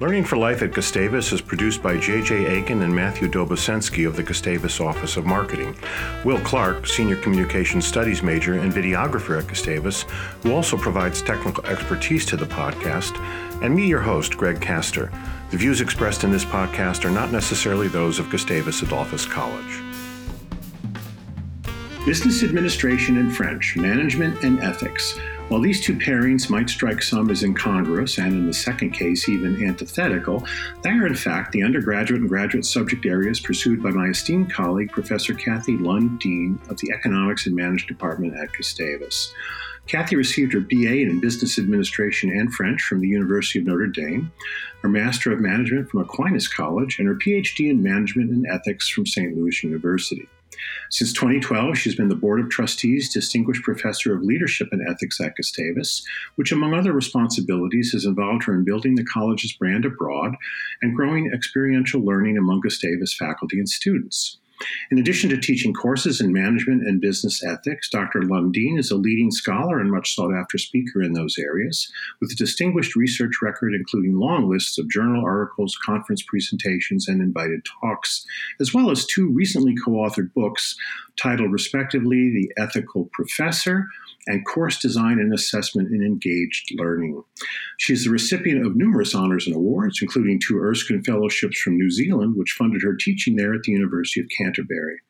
Learning for Life at Gustavus is produced by J.J. Aiken and Matthew Dobosensky of the Gustavus Office of Marketing. Will Clark, Senior Communication Studies major and videographer at Gustavus, who also provides technical expertise to the podcast, and me, your host, Greg Kaster. The views expressed in this podcast are not necessarily those of Gustavus Adolphus College. Business Administration and French, Management and Ethics while these two pairings might strike some as incongruous and, in the second case, even antithetical, they are in fact the undergraduate and graduate subject areas pursued by my esteemed colleague, Professor Kathy Lund-Dean of the Economics and Management Department at Gustavus. Kathy received her BA in Business Administration and French from the University of Notre Dame, her Master of Management from Aquinas College, and her PhD in Management and Ethics from St. Louis University. Since 2012, she's been the Board of Trustees Distinguished Professor of Leadership and Ethics at Gustavus, which, among other responsibilities, has involved her in building the college's brand abroad and growing experiential learning among Gustavus faculty and students. In addition to teaching courses in management and business ethics, Dr. Lund-Dean is a leading scholar and much sought after speaker in those areas, with a distinguished research record including long lists of journal articles, conference presentations, and invited talks, as well as two recently co authored books titled, respectively, The Ethical Professor and Course Design and Assessment in Engaged Learning. She is the recipient of numerous honors and awards, including two Erskine Fellowships from New Zealand, which funded her teaching there at the University of Canterbury.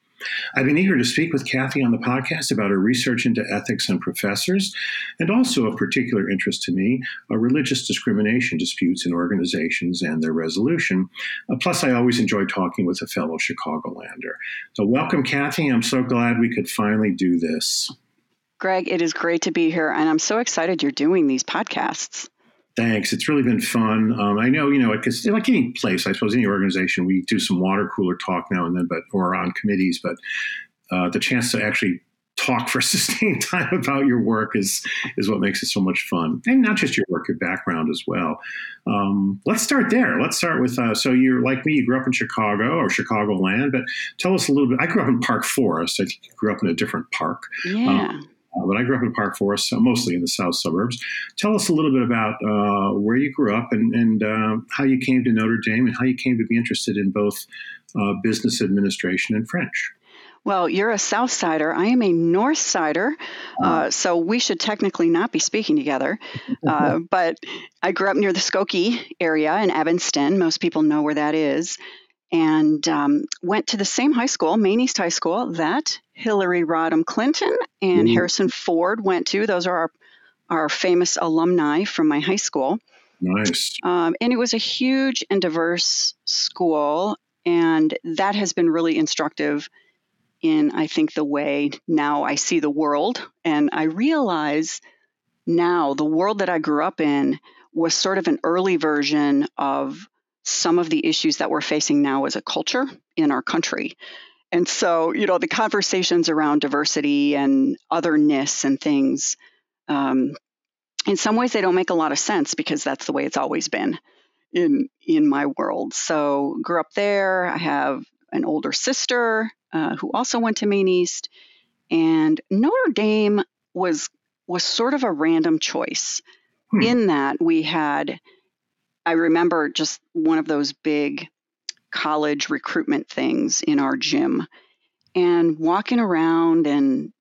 I've been eager to speak with Kathy on the podcast about her research into ethics and professors, and also of particular interest to me, uh, religious discrimination disputes in organizations and their resolution. Uh, plus, I always enjoy talking with a fellow Chicagolander. So, welcome, Kathy. I'm so glad we could finally do this. Greg, it is great to be here, and I'm so excited you're doing these podcasts. Thanks. It's really been fun. Um, I know, you know, because like any place, I suppose, any organization, we do some water cooler talk now and then, but or on committees. But uh, the chance to actually talk for a sustained time about your work is is what makes it so much fun, and not just your work, your background as well. Um, let's start there. Let's start with uh, so you're like me, you grew up in Chicago or Chicagoland, but tell us a little bit. I grew up in Park Forest. I grew up in a different park. Yeah. Um, uh, but I grew up in Park Forest, so mostly in the south suburbs. Tell us a little bit about uh, where you grew up and, and uh, how you came to Notre Dame and how you came to be interested in both uh, business administration and French. Well, you're a South Sider. I am a North Sider, uh, so we should technically not be speaking together. Uh, but I grew up near the Skokie area in Evanston. Most people know where that is and um, went to the same high school, Maine East High School, that Hillary Rodham Clinton and mm-hmm. Harrison Ford went to. Those are our, our famous alumni from my high school. Nice. Um, and it was a huge and diverse school, and that has been really instructive in, I think, the way now I see the world. And I realize now the world that I grew up in was sort of an early version of some of the issues that we're facing now as a culture in our country. And so, you know, the conversations around diversity and otherness and things, um, in some ways, they don't make a lot of sense because that's the way it's always been in in my world. So, grew up there. I have an older sister uh, who also went to Maine East, and Notre Dame was was sort of a random choice hmm. in that we had I remember just one of those big college recruitment things in our gym and walking around and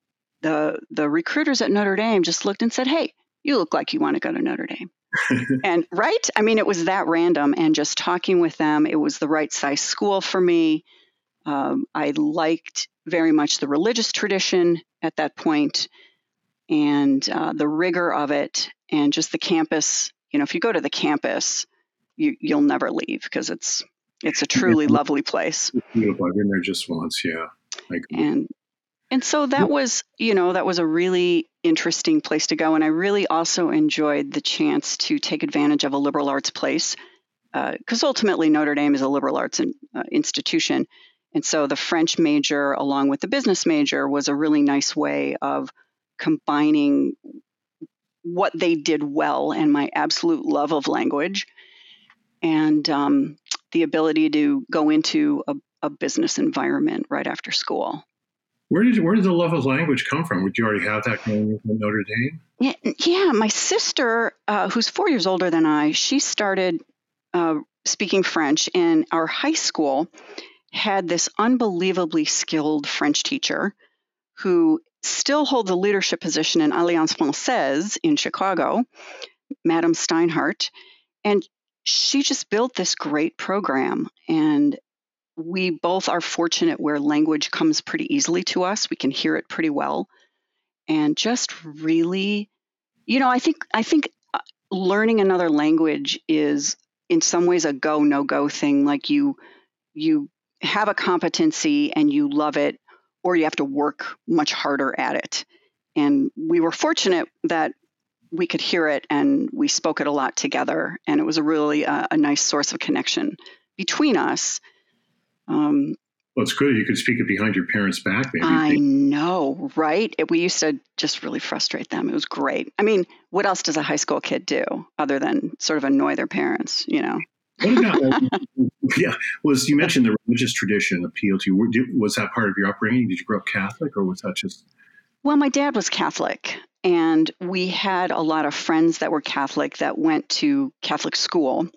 the the recruiters at Notre Dame just looked and said, "Hey, you look like you want to go to Notre Dame." and right? I mean, it was that random and just talking with them, it was the right size school for me. Um, I liked very much the religious tradition at that point and uh, the rigor of it and just the campus. You know, if you go to the campus, you you'll never leave because it's it's a truly yeah. lovely place. It's beautiful. I've been there just once. Yeah. And and so that was you know that was a really interesting place to go, and I really also enjoyed the chance to take advantage of a liberal arts place because uh, ultimately Notre Dame is a liberal arts in, uh, institution. And so the French major, along with the business major, was a really nice way of combining what they did well and my absolute love of language and um, the ability to go into a, a, business environment right after school. Where did where did the love of language come from? Would you already have that going at Notre Dame? Yeah, yeah. My sister, uh, who's four years older than I, she started uh, speaking French, and our high school had this unbelievably skilled French teacher who still holds a leadership position in Alliance Francaise in Chicago, Madame Steinhardt. And she just built this great program. And we both are fortunate where language comes pretty easily to us. We can hear it pretty well. And just really, you know, I think I think uh, learning another language is in some ways a go no go thing like you you have a competency and you love it or you have to work much harder at it and we were fortunate that we could hear it and we spoke it a lot together and it was a really uh, a nice source of connection between us um, well, it's good. You could speak it behind your parents' back. Maybe. I know, right? It, we used to just really frustrate them. It was great. I mean, what else does a high school kid do other than sort of annoy their parents? You know. About? yeah, was you mentioned the religious tradition appeal to you? Was that part of your upbringing? Did you grow up Catholic, or was that just? Well, my dad was Catholic, and we had a lot of friends that were Catholic that went to Catholic school,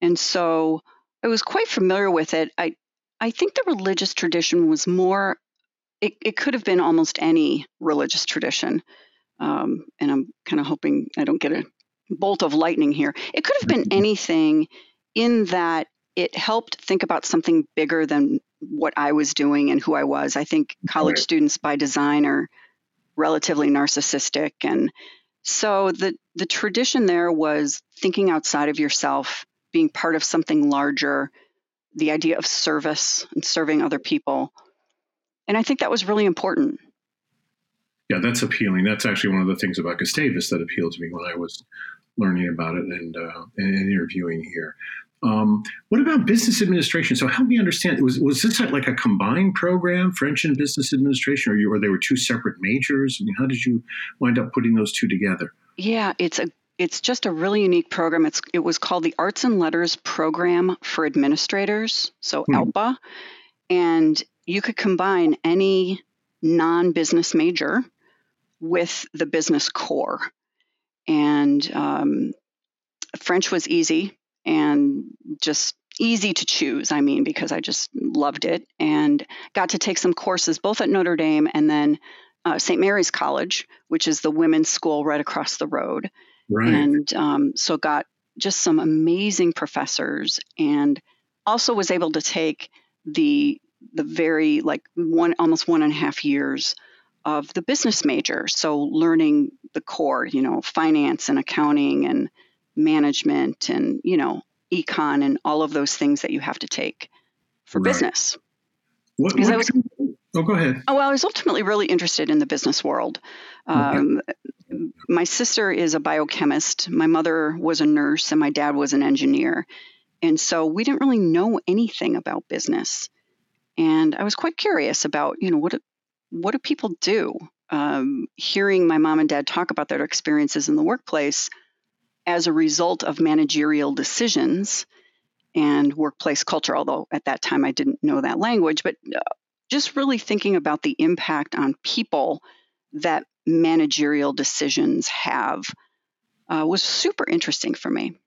and so I was quite familiar with it. I I think the religious tradition was more, it, it could have been almost any religious tradition. Um, and I'm kind of hoping I don't get a bolt of lightning here. It could have been anything in that it helped think about something bigger than what I was doing and who I was. I think college right. students by design are relatively narcissistic and so the the tradition there was thinking outside of yourself, being part of something larger, the idea of service and serving other people. And I think that was really important. Yeah, that's appealing. That's actually one of the things about Gustavus that appealed to me when I was learning about it and, uh, and interviewing here. Um, what about business administration? So help me understand. Was was this like a combined program, French and business administration, or you, or they were two separate majors? I mean, how did you wind up putting those two together? Yeah, it's a it's just a really unique program. It's it was called the Arts and Letters Program for Administrators, so hmm. ALPA, and you could combine any non-business major with the business core. And um, French was easy and just easy to choose. I mean, because I just loved it and got to take some courses both at Notre Dame and then uh, St. Mary's College, which is the women's school right across the road. Right. And um, so got just some amazing professors and also was able to take the the very like one almost one and a half years of the business major so learning the core you know finance and accounting and management and you know econ and all of those things that you have to take for right. business what, what was, oh go ahead oh well i was ultimately really interested in the business world um, my sister is a biochemist, my mother was a nurse, and my dad was an engineer. And so we didn't really know anything about business. And I was quite curious about, you know, what do, what do people do? Um, hearing my mom and dad talk about their experiences in the workplace as a result of managerial decisions and workplace culture, although at that time I didn't know that language, but uh, just really thinking about the impact on people that managerial decisions have uh, was super interesting for me.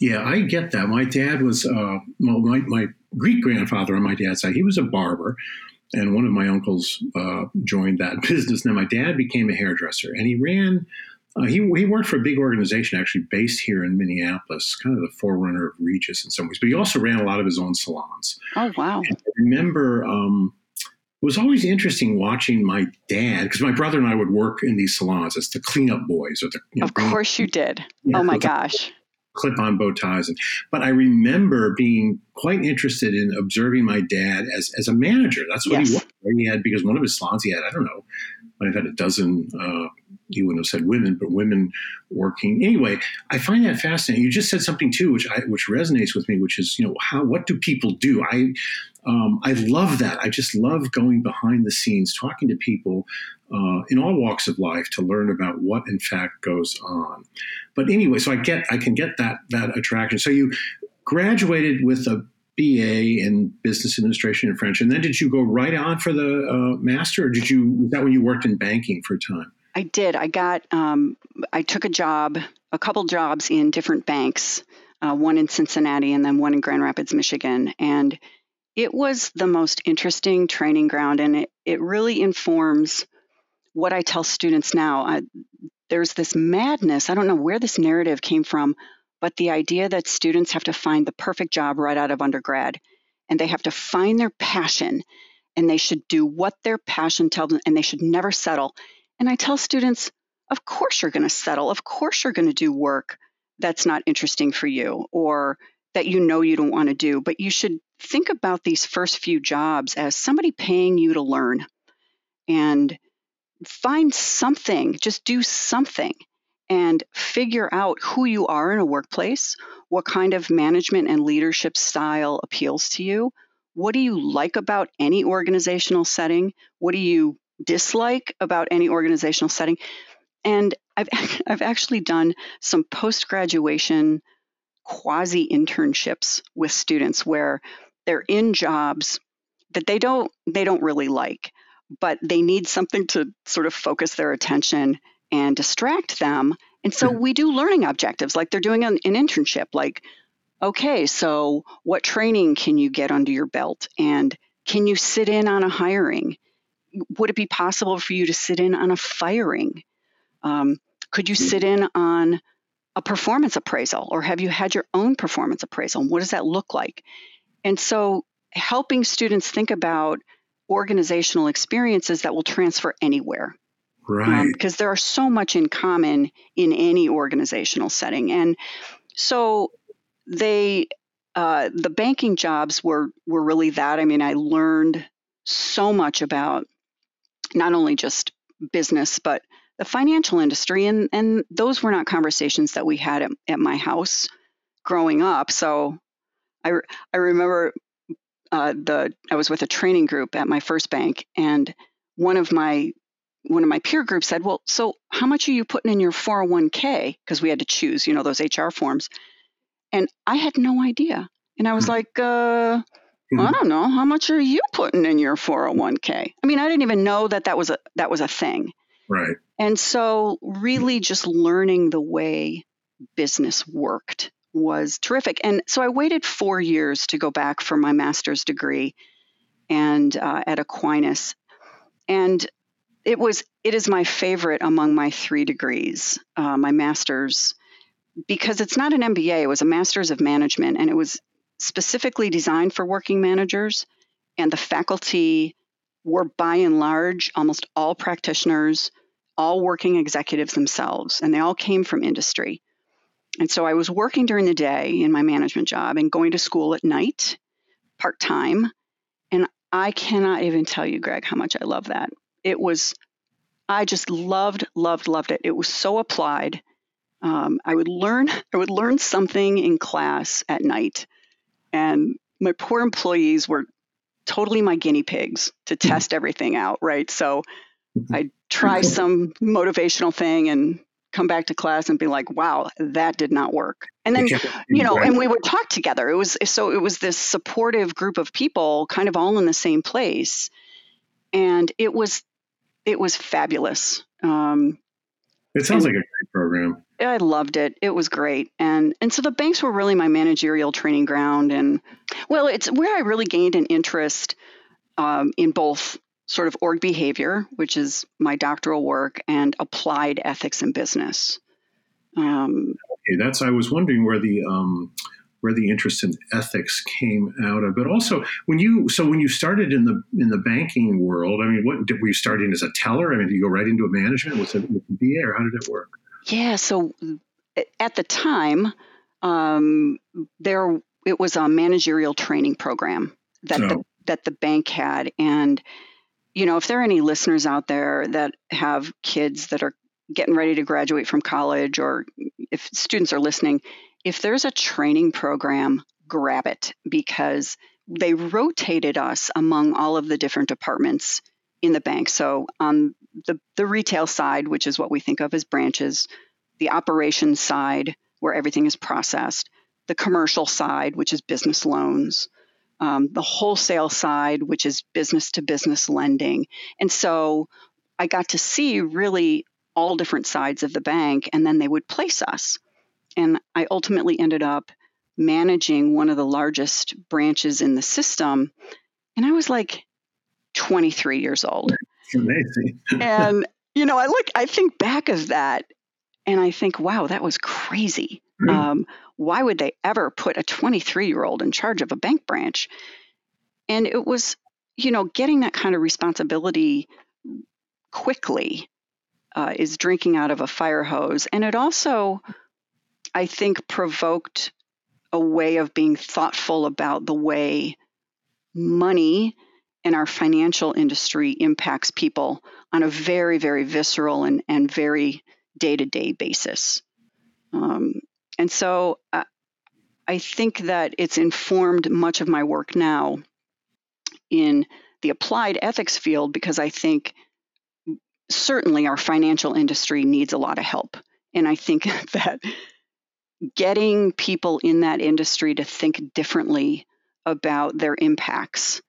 Yeah, I get that. My dad was, uh, well, my, my great grandfather on my dad's side, he was a barber. And one of my uncles uh, joined that business. Now, my dad became a hairdresser and he ran, uh, he, he worked for a big organization actually based here in Minneapolis, kind of the forerunner of Regis in some ways, but he also ran a lot of his own salons. Oh, wow. And I remember um, it was always interesting watching my dad because my brother and I would work in these salons as the cleanup boys or the. You know, of course, you did. oh my gosh. Clip-on bow ties, and but I remember being quite interested in observing my dad as as a manager. That's what yes. he was. He had because one of his salons he had I don't know, might have had a dozen. Uh, he wouldn't have said women, but women working. Anyway, I find that fascinating. You just said something too, which I, which resonates with me, which is you know how what do people do? I um, I love that. I just love going behind the scenes, talking to people uh, in all walks of life to learn about what in fact goes on. But anyway, so I get I can get that that attraction. So you graduated with a BA in business administration and French, and then did you go right on for the uh, master, or did you? Was that when you worked in banking for a time? I did. I got. Um, I took a job, a couple jobs in different banks uh, one in Cincinnati and then one in Grand Rapids, Michigan. And it was the most interesting training ground, and it, it really informs what I tell students now. I, there's this madness. I don't know where this narrative came from, but the idea that students have to find the perfect job right out of undergrad and they have to find their passion and they should do what their passion tells them and they should never settle. And I tell students, of course you're going to settle. Of course you're going to do work that's not interesting for you or that you know you don't want to do, but you should think about these first few jobs as somebody paying you to learn and find something, just do something and figure out who you are in a workplace, what kind of management and leadership style appeals to you, what do you like about any organizational setting, what do you dislike about any organizational setting. And I've, I've actually done some post graduation quasi internships with students where they're in jobs that they don't they don't really like but they need something to sort of focus their attention and distract them. And so hmm. we do learning objectives like they're doing an, an internship like okay so what training can you get under your belt? And can you sit in on a hiring would it be possible for you to sit in on a firing um, could you sit in on a performance appraisal or have you had your own performance appraisal? What does that look like? And so helping students think about organizational experiences that will transfer anywhere. Right. Um, because there are so much in common in any organizational setting. And so they uh, the banking jobs were were really that. I mean, I learned so much about not only just business, but the financial industry, and and those were not conversations that we had at, at my house growing up. So I I remember uh, the I was with a training group at my first bank, and one of my one of my peer groups said, "Well, so how much are you putting in your 401k?" Because we had to choose, you know, those HR forms, and I had no idea, and I was hmm. like, uh, mm-hmm. "I don't know, how much are you putting in your 401k. I mean, I didn't even know that that was a that was a thing. Right. And so, really, just learning the way business worked was terrific. And so, I waited four years to go back for my master's degree and uh, at Aquinas. And it was it is my favorite among my three degrees, uh, my master's, because it's not an MBA. It was a master's of management, and it was specifically designed for working managers. And the faculty were by and large almost all practitioners all working executives themselves, and they all came from industry. And so I was working during the day in my management job and going to school at night, part time. And I cannot even tell you, Greg, how much I love that. It was, I just loved, loved, loved it. It was so applied. Um, I would learn, I would learn something in class at night, and my poor employees were totally my guinea pigs to mm-hmm. test everything out, right? So mm-hmm. I'd try some motivational thing and come back to class and be like, wow, that did not work. And then, you know, and we would talk together. It was so it was this supportive group of people kind of all in the same place. And it was it was fabulous. Um, it sounds like a great program. I loved it. It was great. And and so the banks were really my managerial training ground and well, it's where I really gained an interest um, in both sort of org behavior, which is my doctoral work, and applied ethics in business. Um, okay, that's. I was wondering where the um, where the interest in ethics came out of, but also when you so when you started in the in the banking world, I mean, what did, were you starting as a teller? I mean, did you go right into a management with a, with a BA, or how did it work? Yeah, so at the time, um, there it was a managerial training program that oh. the that the bank had, and you know, if there are any listeners out there that have kids that are getting ready to graduate from college, or if students are listening, if there's a training program, grab it because they rotated us among all of the different departments in the bank. So on the, the retail side, which is what we think of as branches, the operations side, where everything is processed, the commercial side, which is business loans, um, the wholesale side, which is business to business lending. And so I got to see really all different sides of the bank, and then they would place us. And I ultimately ended up managing one of the largest branches in the system. And I was like 23 years old. amazing. and, you know, I look, I think back of that and I think, wow, that was crazy. Mm-hmm. Um, why would they ever put a 23 year old in charge of a bank branch? And it was, you know, getting that kind of responsibility quickly uh, is drinking out of a fire hose. And it also, I think, provoked a way of being thoughtful about the way money in our financial industry impacts people on a very, very visceral and, and very day to day basis. Um, and so I, I think that it's informed much of my work now in the applied ethics field because I think certainly our financial industry needs a lot of help. And I think that getting people in that industry to think differently about their impacts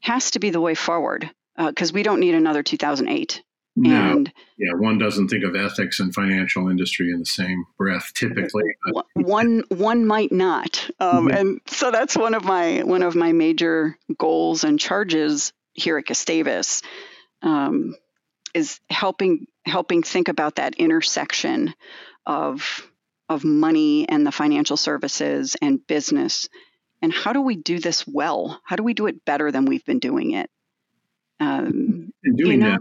has to be the way forward because uh, we don't need another 2008. No, and yeah, one doesn't think of ethics and financial industry in the same breath typically. one one might not, um, mm-hmm. and so that's one of my one of my major goals and charges here at Gustavus um, is helping helping think about that intersection of of money and the financial services and business, and how do we do this well? How do we do it better than we've been doing it? Um, doing you know, that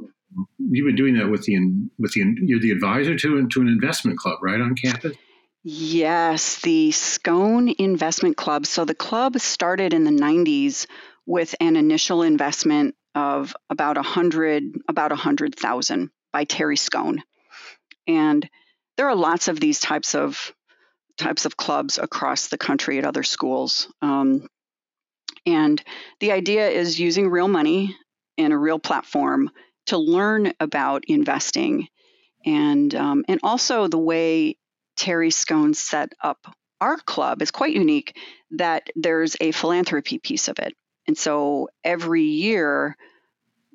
you've been doing that with the with the you're the advisor to to an investment club, right, on campus. Yes, the Scone Investment Club. So the club started in the 90s with an initial investment of about a hundred about a hundred thousand by Terry Scone, and there are lots of these types of types of clubs across the country at other schools. Um, and the idea is using real money in a real platform to learn about investing and um, and also the way Terry Scone set up our club is quite unique that there's a philanthropy piece of it. And so every year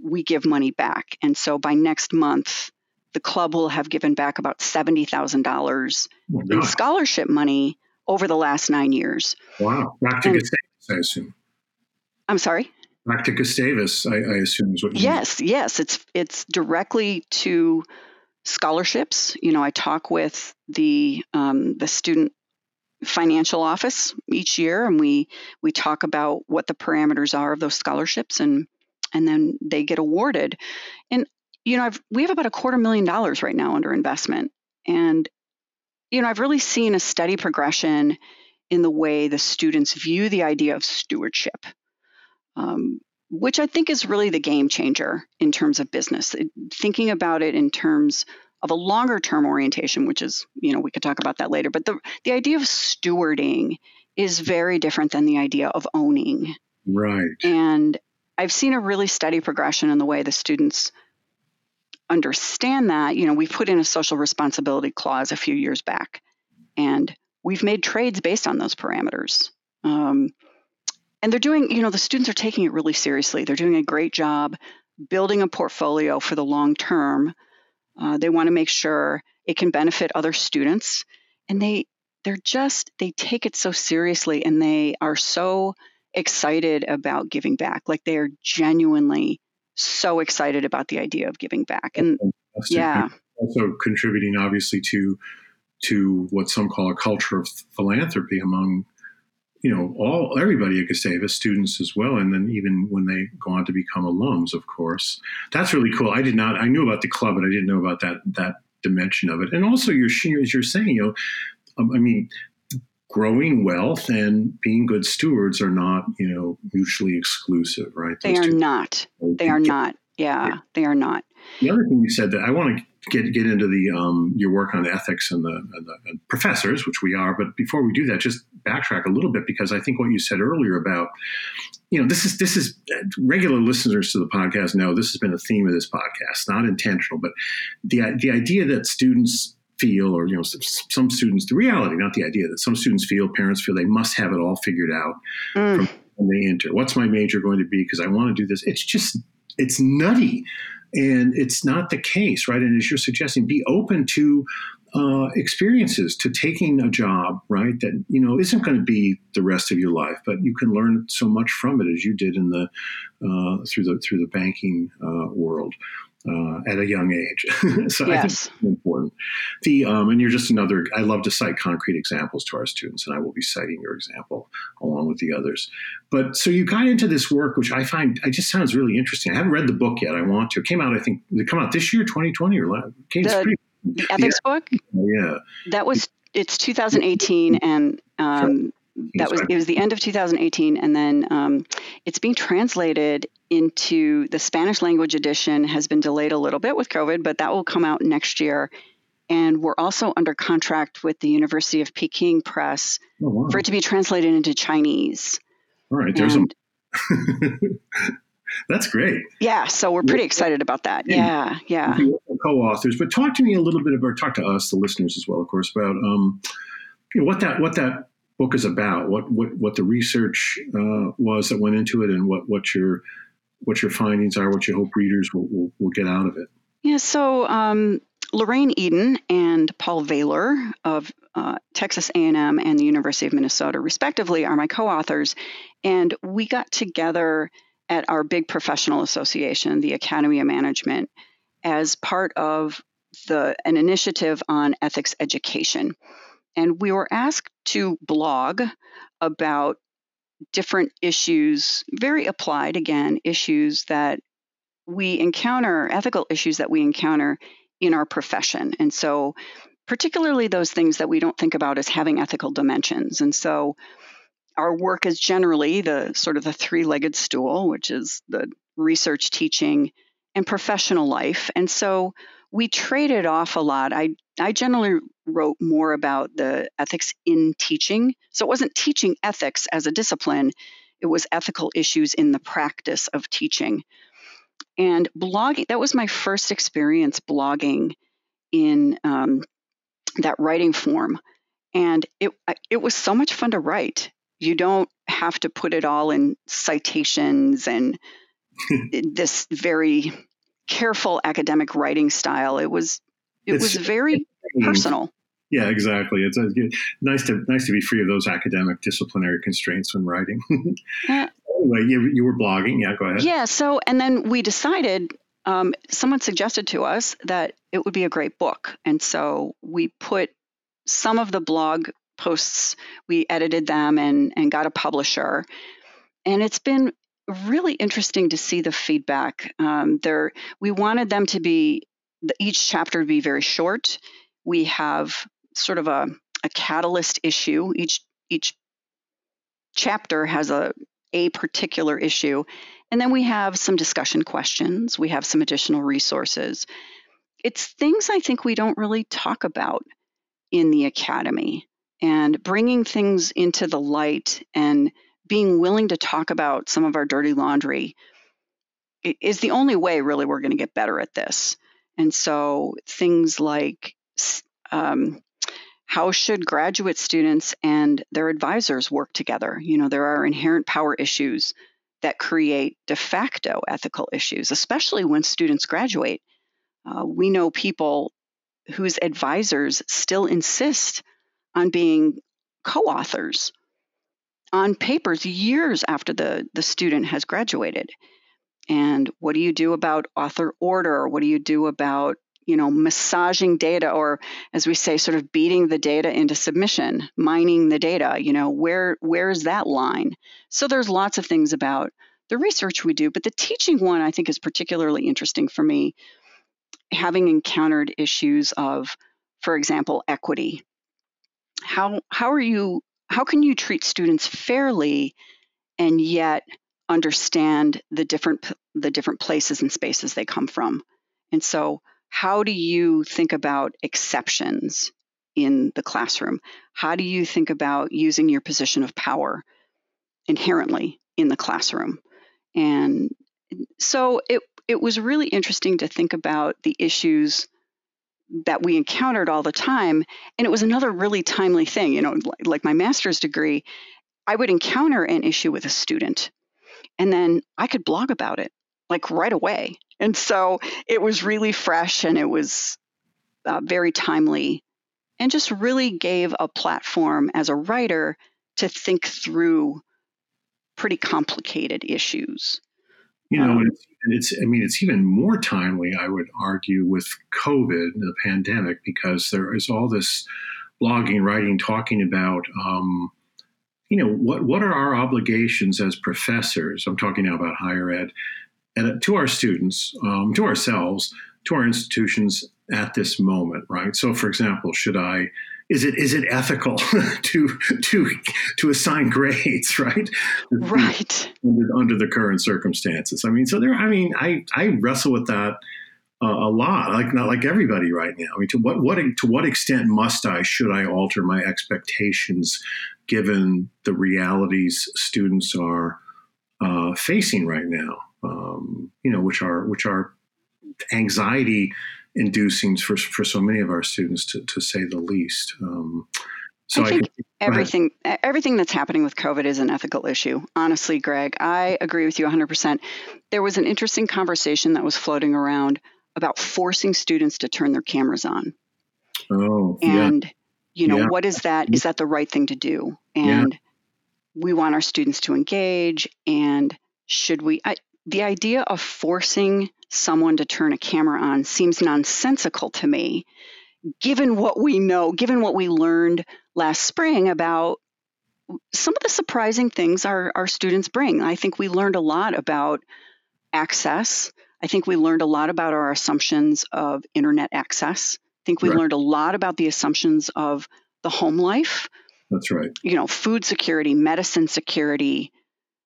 we give money back. And so by next month, the club will have given back about $70,000 oh, in scholarship money over the last nine years. Wow. Back to and, I assume. I'm sorry? back to Gustavus, I, I assume is what. yes, mean. yes, it's it's directly to scholarships. You know, I talk with the um, the student financial office each year, and we we talk about what the parameters are of those scholarships, and and then they get awarded. And you know, I've, we have about a quarter million dollars right now under investment, and you know, I've really seen a steady progression in the way the students view the idea of stewardship um, which I think is really the game changer in terms of business. Thinking about it in terms of a longer term orientation, which is, you know, we could talk about that later, but the, the idea of stewarding is very different than the idea of owning. Right. And I've seen a really steady progression in the way the students understand that. You know, we put in a social responsibility clause a few years back, and we've made trades based on those parameters. Um, and they're doing, you know, the students are taking it really seriously. They're doing a great job building a portfolio for the long term. Uh, they want to make sure it can benefit other students, and they they're just they take it so seriously, and they are so excited about giving back. Like they are genuinely so excited about the idea of giving back, and yeah, also contributing obviously to to what some call a culture of philanthropy among you know, all everybody at Gustavus, students as well, and then even when they go on to become alums, of course. That's really cool. I did not. I knew about the club, but I didn't know about that that dimension of it. And also, you're as you're saying, you know, um, I mean, growing wealth and being good stewards are not, you know, mutually exclusive, right? Those they are not. They are not. Yeah, yeah, they are not. The other thing you said that I want to get get into the um, your work on ethics and the, and the and professors, which we are. But before we do that, just backtrack a little bit because I think what you said earlier about you know this is this is regular listeners to the podcast know this has been a theme of this podcast, not intentional, but the the idea that students feel or you know some students the reality not the idea that some students feel parents feel they must have it all figured out mm. when they enter what's my major going to be because i want to do this it's just it's nutty and it's not the case, right? And as you're suggesting, be open to uh, experiences to taking a job, right? That you know isn't going to be the rest of your life, but you can learn so much from it as you did in the uh, through the through the banking uh, world uh, at a young age. so yes. I think it's important. The um, and you're just another. I love to cite concrete examples to our students, and I will be citing your example along with the others. But so you got into this work, which I find I just sounds really interesting. I haven't read the book yet. I want to. It came out, I think, it came out this year, 2020 or last. Came the, the ethics yeah. book. Yeah, that was it's 2018, and um, that was it was the end of 2018 and then um, it's being translated into the spanish language edition has been delayed a little bit with covid but that will come out next year. And we're also under contract with the university of peking press oh, wow. for it to be translated into chinese. All right there's and, a that's great. Yeah so we're pretty excited about that. Yeah yeah. co-authors but talk to me a little bit about talk to us the listeners as well of course about um, you know, what that what that book is about, what what, what the research uh, was that went into it, and what what your what your findings are, what you hope readers will, will, will get out of it. Yeah, so um, Lorraine Eden and Paul Vaaler of uh, Texas A&M and the University of Minnesota, respectively, are my co-authors, and we got together at our big professional association, the Academy of Management, as part of the an initiative on ethics education and we were asked to blog about different issues, very applied again, issues that we encounter, ethical issues that we encounter in our profession. And so, particularly those things that we don't think about as having ethical dimensions. And so, our work is generally the sort of the three legged stool, which is the research, teaching, and professional life. And so, we traded off a lot. I, I generally wrote more about the ethics in teaching. So it wasn't teaching ethics as a discipline, it was ethical issues in the practice of teaching. And blogging, that was my first experience blogging in um, that writing form. And it, it was so much fun to write. You don't have to put it all in citations and this very careful academic writing style. It was it it's, was very personal. Yeah, exactly. It's, it's, nice to nice to be free of those academic disciplinary constraints when writing. uh, anyway, you, you were blogging. Yeah, go ahead. Yeah. So, and then we decided. Um, someone suggested to us that it would be a great book, and so we put some of the blog posts. We edited them and and got a publisher, and it's been really interesting to see the feedback. Um, there, we wanted them to be each chapter to be very short. We have sort of a, a catalyst issue. Each each chapter has a a particular issue, and then we have some discussion questions. We have some additional resources. It's things I think we don't really talk about in the academy, and bringing things into the light and being willing to talk about some of our dirty laundry is the only way really we're going to get better at this. And so things like um, how should graduate students and their advisors work together? You know, there are inherent power issues that create de facto ethical issues, especially when students graduate. Uh, we know people whose advisors still insist on being co authors on papers years after the, the student has graduated. And what do you do about author order? What do you do about you know massaging data or as we say sort of beating the data into submission mining the data you know where where's that line so there's lots of things about the research we do but the teaching one i think is particularly interesting for me having encountered issues of for example equity how how are you how can you treat students fairly and yet understand the different the different places and spaces they come from? And so how do you think about exceptions in the classroom? How do you think about using your position of power inherently in the classroom? And so it it was really interesting to think about the issues that we encountered all the time. And it was another really timely thing. You know, like my master's degree, I would encounter an issue with a student and then I could blog about it like right away. And so it was really fresh and it was uh, very timely and just really gave a platform as a writer to think through pretty complicated issues. You know, um, it's, it's, I mean, it's even more timely, I would argue, with COVID, the pandemic, because there is all this blogging, writing, talking about, um, you know, what, what are our obligations as professors? I'm talking now about higher ed, and to our students, um, to ourselves, to our institutions at this moment, right? So, for example, should I is it is it ethical to to to assign grades right? Right. Under, under, the current circumstances. I mean so there i mean i i wrestle with that uh, a lot like not like everybody right now. I mean to what what to what extent must i should i alter my expectations given the realities students are uh, facing right now? Um, you know which are which are anxiety inducing for, for so many of our students, to, to say the least. Um, so I think I everything everything that's happening with COVID is an ethical issue. Honestly, Greg, I agree with you 100%. There was an interesting conversation that was floating around about forcing students to turn their cameras on. Oh, and yeah. you know, yeah. what is that? Is that the right thing to do? And yeah. we want our students to engage. And should we? I, the idea of forcing someone to turn a camera on seems nonsensical to me, given what we know, given what we learned last spring about some of the surprising things our, our students bring. I think we learned a lot about access. I think we learned a lot about our assumptions of internet access. I think we right. learned a lot about the assumptions of the home life. That's right. You know, food security, medicine security,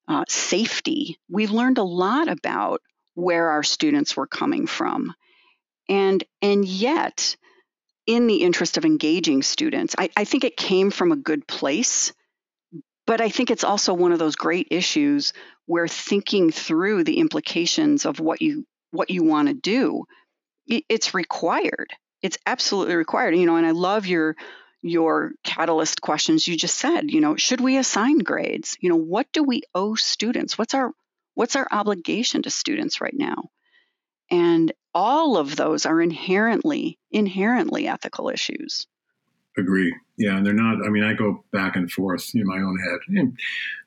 uh, safety. We learned a lot about where our students were coming from. And, and yet, in the interest of engaging students, I, I think it came from a good place. But I think it's also one of those great issues where thinking through the implications of what you what you want to do, it's required. It's absolutely required. You know, and I love your your catalyst questions you just said you know should we assign grades you know what do we owe students what's our What's our obligation to students right now? And all of those are inherently, inherently ethical issues. Agree. Yeah, and they're not. I mean, I go back and forth in my own head. And,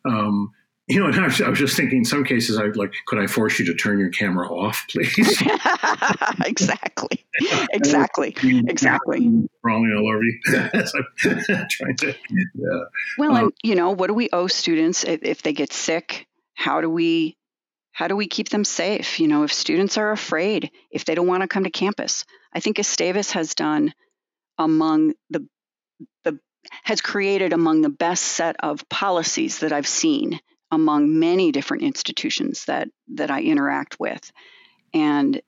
um, you know, and I was, I was, just thinking. In some cases, I like, could I force you to turn your camera off, please? exactly. Exactly. exactly. Crawling all over you. trying to. Yeah. Well, um, and you know, what do we owe students if, if they get sick? How do we how do we keep them safe? You know, if students are afraid, if they don't want to come to campus, I think Gustavus has done among the the has created among the best set of policies that I've seen among many different institutions that that I interact with, and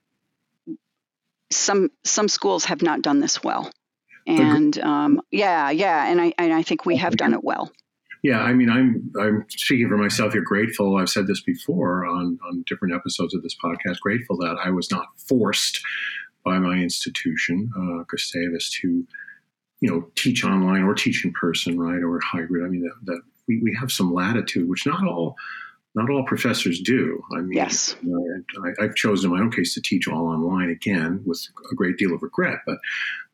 some some schools have not done this well, and um, yeah, yeah, and I and I think we have done it well. Yeah, I mean, I'm I'm speaking for myself. You're grateful. I've said this before on on different episodes of this podcast. Grateful that I was not forced by my institution, uh, Gustavus, to you know teach online or teach in person, right, or hybrid. I mean, that, that we, we have some latitude, which not all not all professors do. I mean, yes. You know, I, have chosen in my own case to teach all online again with a great deal of regret, but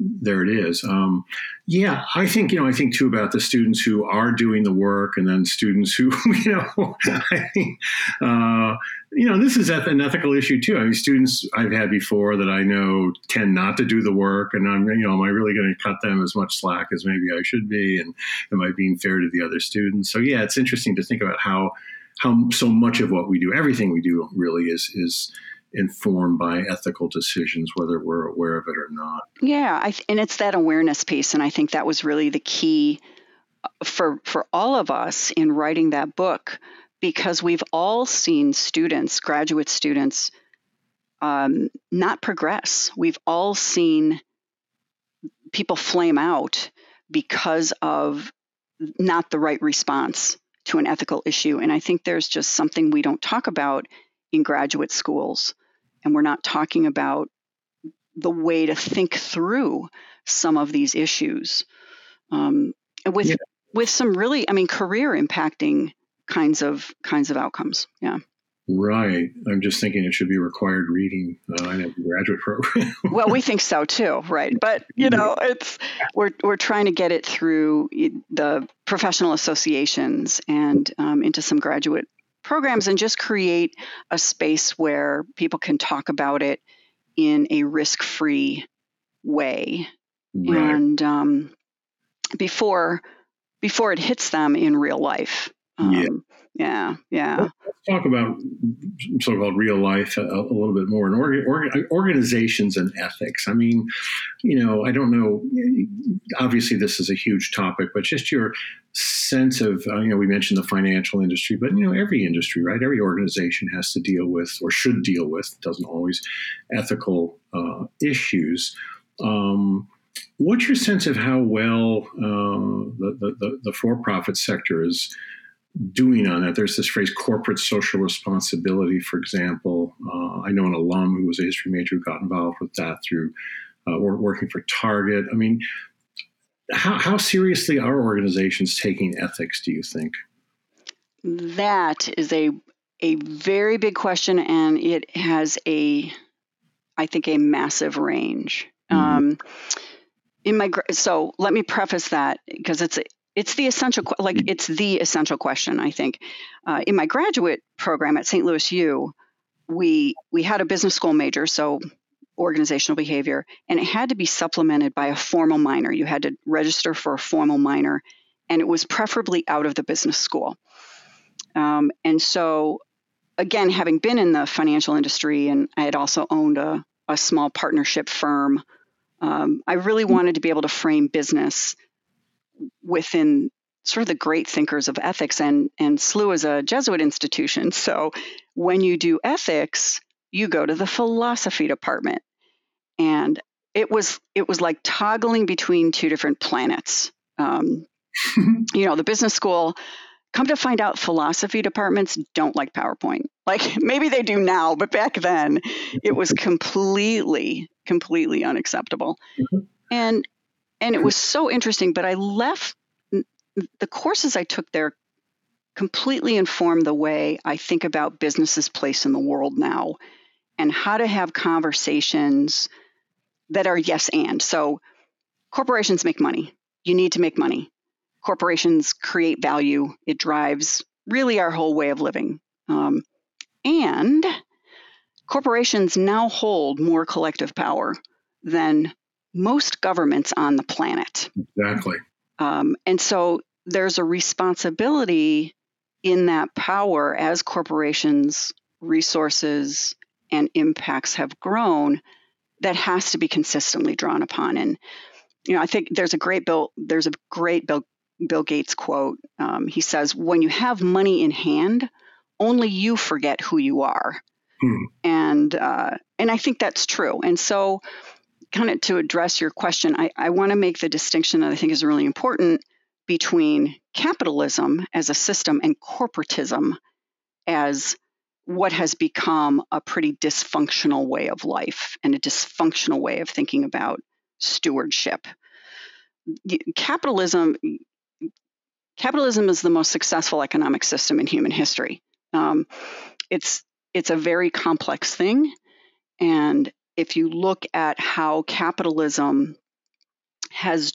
there it is. Um, yeah, I think you know. I think too about the students who are doing the work, and then students who you know. I think, uh, you know, this is an ethical issue too. I mean, students I've had before that I know tend not to do the work, and I'm, you know, am I really going to cut them as much slack as maybe I should be, and am I being fair to the other students? So yeah, it's interesting to think about how how so much of what we do, everything we do, really is is informed by ethical decisions, whether we're aware of it or not. Yeah, I, and it's that awareness piece, and I think that was really the key uh, for for all of us in writing that book, because we've all seen students, graduate students, um, not progress. We've all seen people flame out because of not the right response to an ethical issue. And I think there's just something we don't talk about in graduate schools. And we're not talking about the way to think through some of these issues um, with yeah. with some really, I mean, career impacting kinds of kinds of outcomes. Yeah. Right. I'm just thinking it should be required reading uh, in a graduate program. well, we think so too, right? But you know, it's we're we're trying to get it through the professional associations and um, into some graduate programs, and just create a space where people can talk about it in a risk-free way, right. and um, before before it hits them in real life. Um, yeah. Yeah, yeah. Let's talk about so-called real life a, a little bit more and orga, orga, organizations and ethics. I mean, you know, I don't know. Obviously, this is a huge topic, but just your sense of, uh, you know, we mentioned the financial industry, but you know, every industry, right? Every organization has to deal with or should deal with, doesn't always, ethical uh, issues. Um, what's your sense of how well uh, the, the, the for-profit sector is doing on that. There's this phrase corporate social responsibility, for example. Uh, I know an alum who was a history major who got involved with that through uh, working for Target. I mean, how, how seriously are organizations taking ethics, do you think? That is a a very big question, and it has a, I think, a massive range. Mm-hmm. Um, in my so let me preface that because it's it's the essential like mm. it's the essential question i think uh, in my graduate program at st louis u we we had a business school major so organizational behavior and it had to be supplemented by a formal minor you had to register for a formal minor and it was preferably out of the business school um, and so again having been in the financial industry and i had also owned a, a small partnership firm um, i really mm. wanted to be able to frame business within sort of the great thinkers of ethics and and SLU is a Jesuit institution. So when you do ethics, you go to the philosophy department. And it was it was like toggling between two different planets. Um, you know, the business school. Come to find out, philosophy departments don't like PowerPoint. Like maybe they do now, but back then it was completely, completely unacceptable. Mm-hmm. And and it was so interesting. But I left the courses I took there completely informed the way I think about business's place in the world now and how to have conversations that are yes and. So corporations make money. You need to make money. Corporations create value. It drives really our whole way of living. Um, and corporations now hold more collective power than most governments on the planet. Exactly. Um, and so there's a responsibility in that power as corporations' resources and impacts have grown that has to be consistently drawn upon. And you know, I think there's a great Bill there's a great Bill Bill Gates quote. Um, he says, "When you have money in hand, only you forget who you are." Hmm. And uh, and I think that's true. And so kind of to address your question, I, I want to make the distinction that I think is really important between capitalism as a system and corporatism as what has become a pretty dysfunctional way of life and a dysfunctional way of thinking about stewardship. Capitalism capitalism is the most successful economic system in human history. Um, it's it's a very complex thing, and if you look at how capitalism has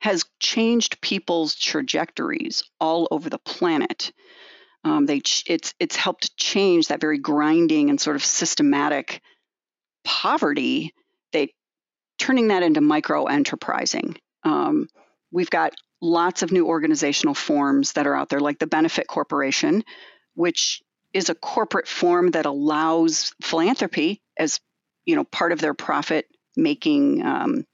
has changed people's trajectories all over the planet. Um, they it's it's helped change that very grinding and sort of systematic poverty. They turning that into micro enterprising. Um, we've got lots of new organizational forms that are out there, like the Benefit Corporation, which is a corporate form that allows philanthropy as you know part of their profit making um,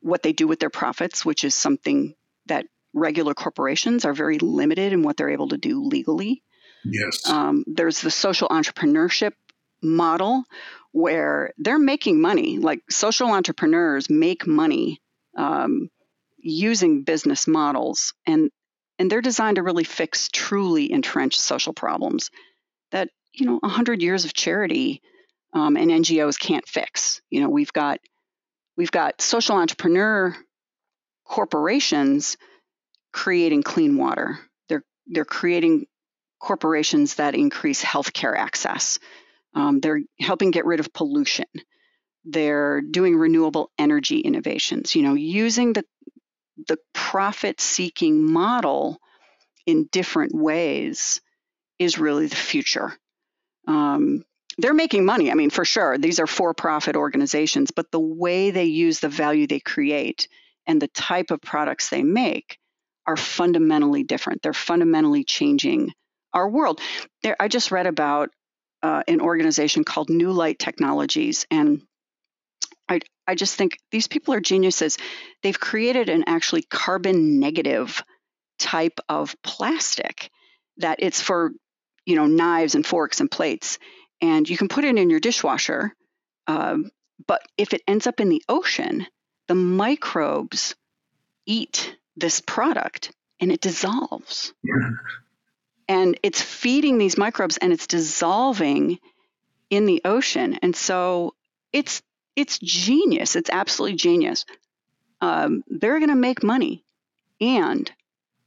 what they do with their profits, which is something that regular corporations are very limited in what they're able to do legally. Yes. Um, there's the social entrepreneurship model where they're making money. Like social entrepreneurs make money um, using business models, and and they're designed to really fix truly entrenched social problems that you know 100 years of charity um, and ngos can't fix you know we've got we've got social entrepreneur corporations creating clean water they're they're creating corporations that increase healthcare access. Um, they're helping get rid of pollution. They're doing renewable energy innovations. You know, using the the profit-seeking model in different ways is really the future. Um, they're making money. I mean, for sure, these are for-profit organizations, but the way they use the value they create and the type of products they make are fundamentally different. They're fundamentally changing our world. There, I just read about uh, an organization called Newlight Technologies, and I, I just think these people are geniuses. They've created an actually carbon negative type of plastic that it's for, you know, knives and forks and plates, and you can put it in your dishwasher. Um, but if it ends up in the ocean, the microbes eat this product and it dissolves. Yeah and it's feeding these microbes and it's dissolving in the ocean and so it's it's genius it's absolutely genius um, they're going to make money and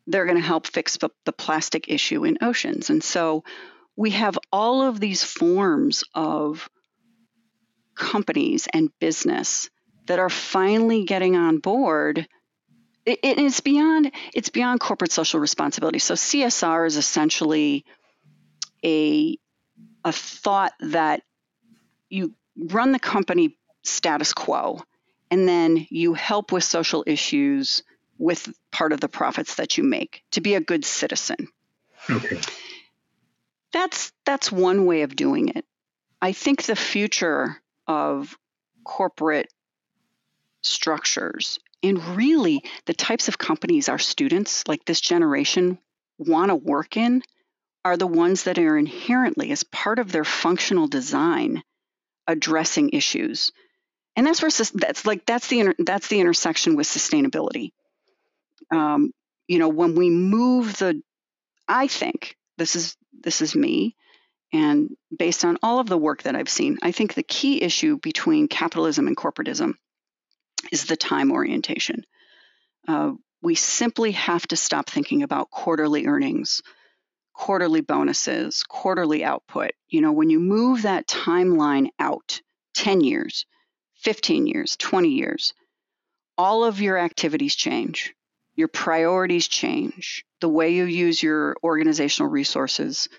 they're going to help fix the, the plastic issue in oceans and so we have all of these forms of companies and business that are finally getting on board it, it's beyond it's beyond corporate social responsibility. So CSR is essentially a a thought that you run the company status quo and then you help with social issues with part of the profits that you make to be a good citizen. Okay. That's that's one way of doing it. I think the future of corporate structures and really, the types of companies our students, like this generation, want to work in are the ones that are inherently, as part of their functional design, addressing issues. And that's where that's like that's the that's the intersection with sustainability. Um, you know, when we move the, I think this is this is me, and based on all of the work that I've seen, I think the key issue between capitalism and corporatism is the time orientation. Uh, we simply have to stop thinking about quarterly earnings, quarterly bonuses, quarterly output. You know, when you move that timeline out 10 years, 15 years, 20 years, all of your activities change. Your priorities change. The way you use your organizational resources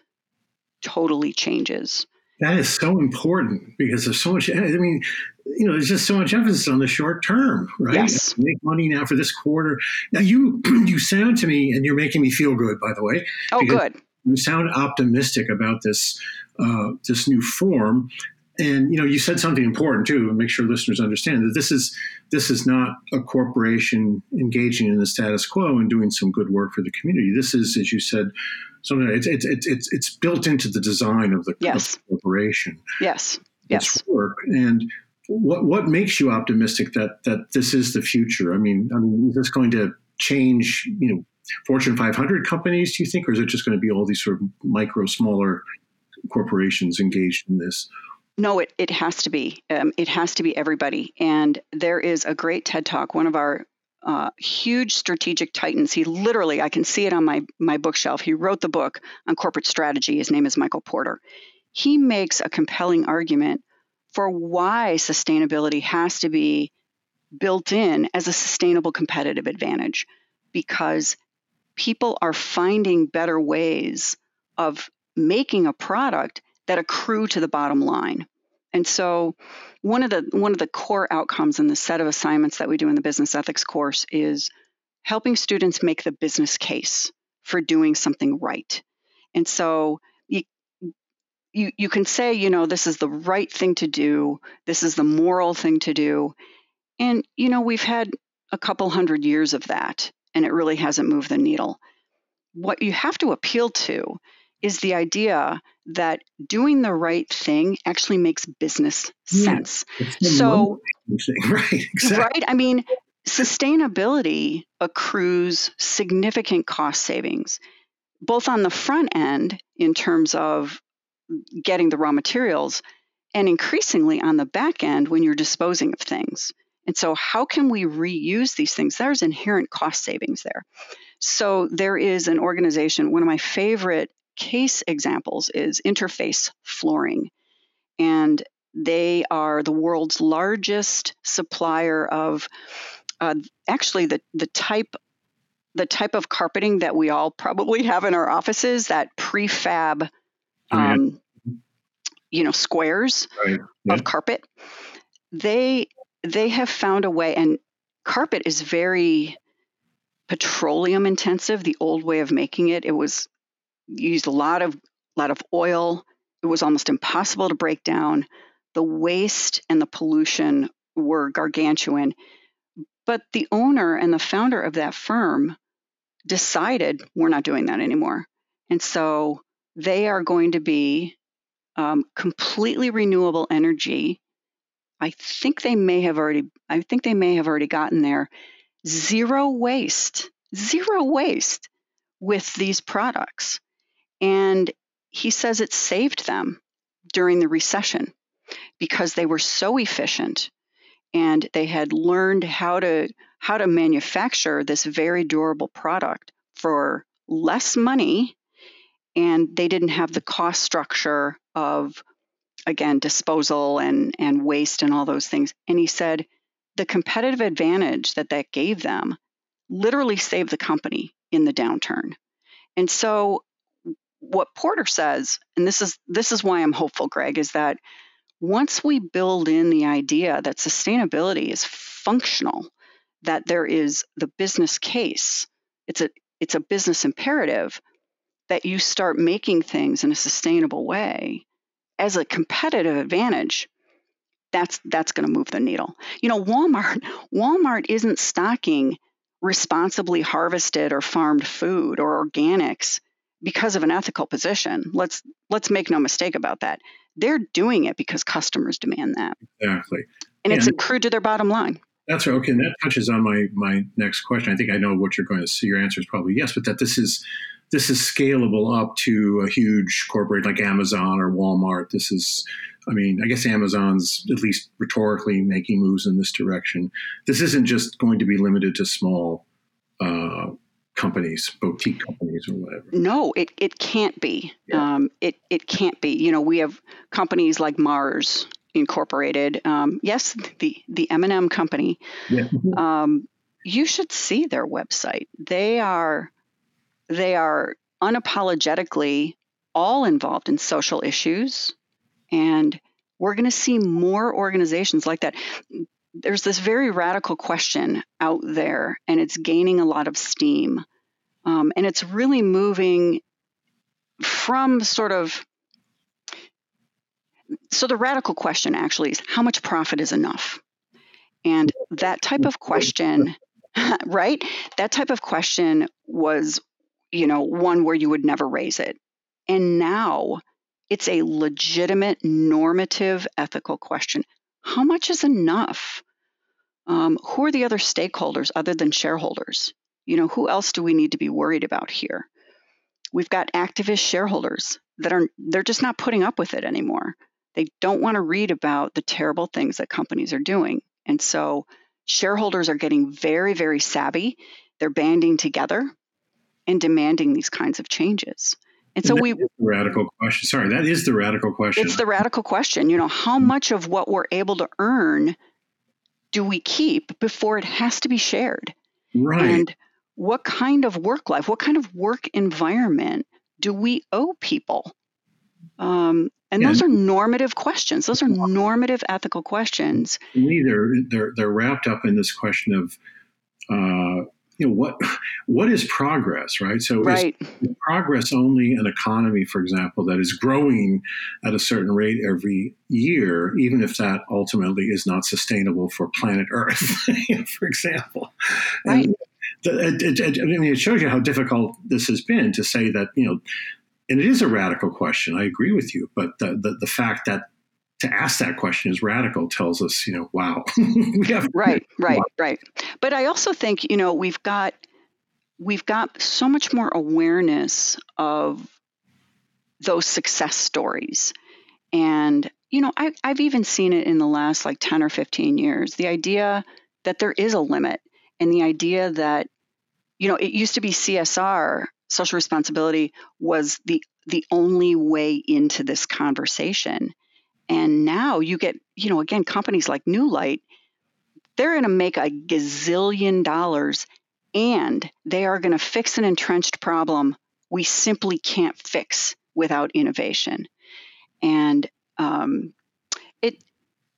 totally changes. That is so important because there's so much. I mean, you know, there's just so much emphasis on the short term, right? Yes. Make money now for this quarter. Now you you sound to me, and you're making me feel good, by the way. Oh, good. You sound optimistic about this uh, this new form, and you know, you said something important too, and make sure listeners understand that this is this is not a corporation engaging in the status quo and doing some good work for the community. This is, as you said, something it's it's it's it's built into the design of the, yes. of the corporation. Yes. Yes. It's work and what what makes you optimistic that that this is the future? I mean, I mean, is this going to change? You know, Fortune 500 companies? Do you think, or is it just going to be all these sort of micro, smaller corporations engaged in this? No, it, it has to be. Um, it has to be everybody. And there is a great TED Talk. One of our uh, huge strategic titans. He literally, I can see it on my my bookshelf. He wrote the book on corporate strategy. His name is Michael Porter. He makes a compelling argument for why sustainability has to be built in as a sustainable competitive advantage because people are finding better ways of making a product that accrue to the bottom line. And so one of the one of the core outcomes in the set of assignments that we do in the business ethics course is helping students make the business case for doing something right. And so you, you can say, you know, this is the right thing to do, this is the moral thing to do. And, you know, we've had a couple hundred years of that, and it really hasn't moved the needle. What you have to appeal to is the idea that doing the right thing actually makes business sense. so, right, exactly. right? I mean, sustainability accrues significant cost savings, both on the front end in terms of getting the raw materials, and increasingly on the back end when you're disposing of things. And so, how can we reuse these things? There's inherent cost savings there. So, there is an organization, one of my favorite case examples is Interface Flooring. And they are the world's largest supplier of uh, actually the, the type the type of carpeting that we all probably have in our offices, that prefab, oh, um, you know, squares right. yeah. of carpet. They they have found a way, and carpet is very petroleum intensive. The old way of making it, it was used a lot of lot of oil. It was almost impossible to break down. The waste and the pollution were gargantuan. But the owner and the founder of that firm decided we're not doing that anymore. And so they are going to be um, completely renewable energy. I think they may have already. I think they may have already gotten there. Zero waste, zero waste with these products, and he says it saved them during the recession because they were so efficient and they had learned how to how to manufacture this very durable product for less money. And they didn't have the cost structure of again disposal and and waste and all those things. And he said the competitive advantage that that gave them literally saved the company in the downturn. And so what porter says and this is this is why i'm hopeful greg is that once we build in the idea that sustainability is functional that there is the business case. It's a it's a business imperative that you start making things in a sustainable way as a competitive advantage. That's that's going to move the needle. You know, Walmart Walmart isn't stocking responsibly harvested or farmed food or organics because of an ethical position. Let's let's make no mistake about that. They're doing it because customers demand that. Exactly. And it's accrued to their bottom line. That's right. Okay, and that touches on my my next question. I think I know what you're going to see. Your answer is probably yes, but that this is this is scalable up to a huge corporate like Amazon or Walmart. This is, I mean, I guess Amazon's at least rhetorically making moves in this direction. This isn't just going to be limited to small uh, companies, boutique companies, or whatever. No, it, it can't be. Yeah. Um, it it can't be. You know, we have companies like Mars Incorporated. Um, yes, the the M&M company. Yeah. Um, you should see their website. They are they are unapologetically all involved in social issues, and we're going to see more organizations like that. There's this very radical question out there, and it's gaining a lot of steam, um, and it's really moving from sort of so the radical question actually is how much profit is enough? And that type of question, right? That type of question was, you know, one where you would never raise it. And now it's a legitimate, normative, ethical question. How much is enough? Um, who are the other stakeholders other than shareholders? You know, who else do we need to be worried about here? We've got activist shareholders that are they're just not putting up with it anymore. They don't want to read about the terrible things that companies are doing. And so shareholders are getting very, very savvy. They're banding together and demanding these kinds of changes. And so and we radical question. Sorry, that is the radical question. It's the radical question. You know, how much of what we're able to earn do we keep before it has to be shared? Right. And what kind of work life, what kind of work environment do we owe people? Um, and yeah. those are normative questions. Those are normative ethical questions. To me, they're they're they're wrapped up in this question of, uh, you know, what what is progress, right? So right. is progress only an economy, for example, that is growing at a certain rate every year, even if that ultimately is not sustainable for planet Earth, for example. Right. It, it, it, I mean, it shows you how difficult this has been to say that you know and it is a radical question. I agree with you, but the the, the fact that to ask that question is radical tells us, you know, wow, right, right, right. But I also think, you know, we've got we've got so much more awareness of those success stories, and you know, I, I've even seen it in the last like ten or fifteen years. The idea that there is a limit, and the idea that you know, it used to be CSR social responsibility was the the only way into this conversation. And now you get, you know, again, companies like Newlight, they're going to make a gazillion dollars and they are going to fix an entrenched problem we simply can't fix without innovation. And um, it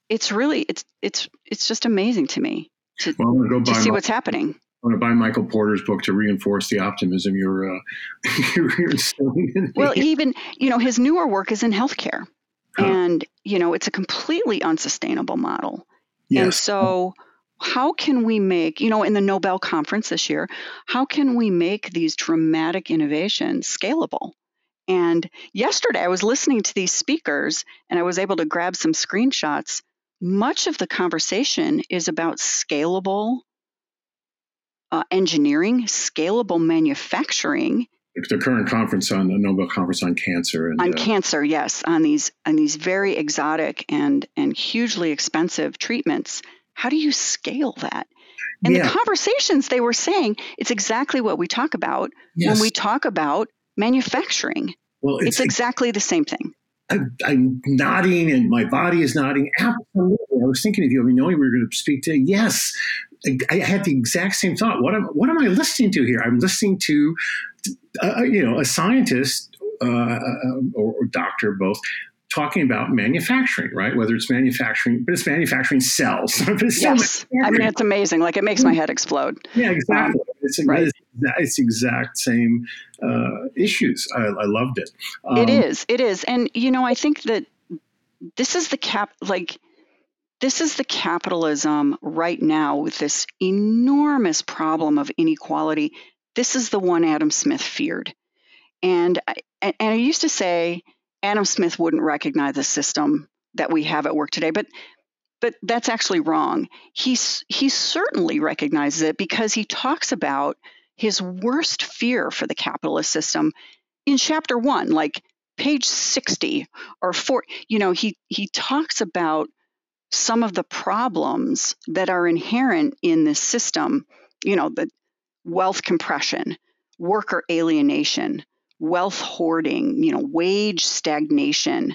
it's really it's it's it's just amazing to me to, well, to see what's happening. I want to buy Michael Porter's book to reinforce the optimism you're, uh, you're instilling in. Well, even you know his newer work is in healthcare. And you know it's a completely unsustainable model. Yes. And so, how can we make you know in the Nobel conference this year? How can we make these dramatic innovations scalable? And yesterday I was listening to these speakers, and I was able to grab some screenshots. Much of the conversation is about scalable uh, engineering, scalable manufacturing. The current conference on the Nobel conference on cancer and, on uh, cancer, yes, on these on these very exotic and and hugely expensive treatments. How do you scale that? And yeah. the conversations they were saying, it's exactly what we talk about yes. when we talk about manufacturing. Well, it's, it's exactly the same thing. I, am nodding and my body is nodding. Absolutely. I was thinking of you. I mean, knowing we were going to speak today. Yes, I had the exact same thought. What am, what am I listening to here? I'm listening to, uh, you know, a scientist uh, uh or, or doctor, both talking about manufacturing, right? Whether it's manufacturing, but it's manufacturing cells. it's yes, I mean it's amazing. Like it makes my head explode. Yeah, exactly. Um, it's, right. it's, it's exact same uh, issues. I, I, loved it. Um, it is. It is, and you know, I think that this is the cap. Like this is the capitalism right now with this enormous problem of inequality. This is the one Adam Smith feared. And I, and I used to say Adam Smith wouldn't recognize the system that we have at work today, but but that's actually wrong. He's he certainly recognizes it because he talks about his worst fear for the capitalist system in chapter 1, like page 60 or 4, you know, he he talks about some of the problems that are inherent in this system, you know, the wealth compression, worker alienation, wealth hoarding, you know, wage stagnation,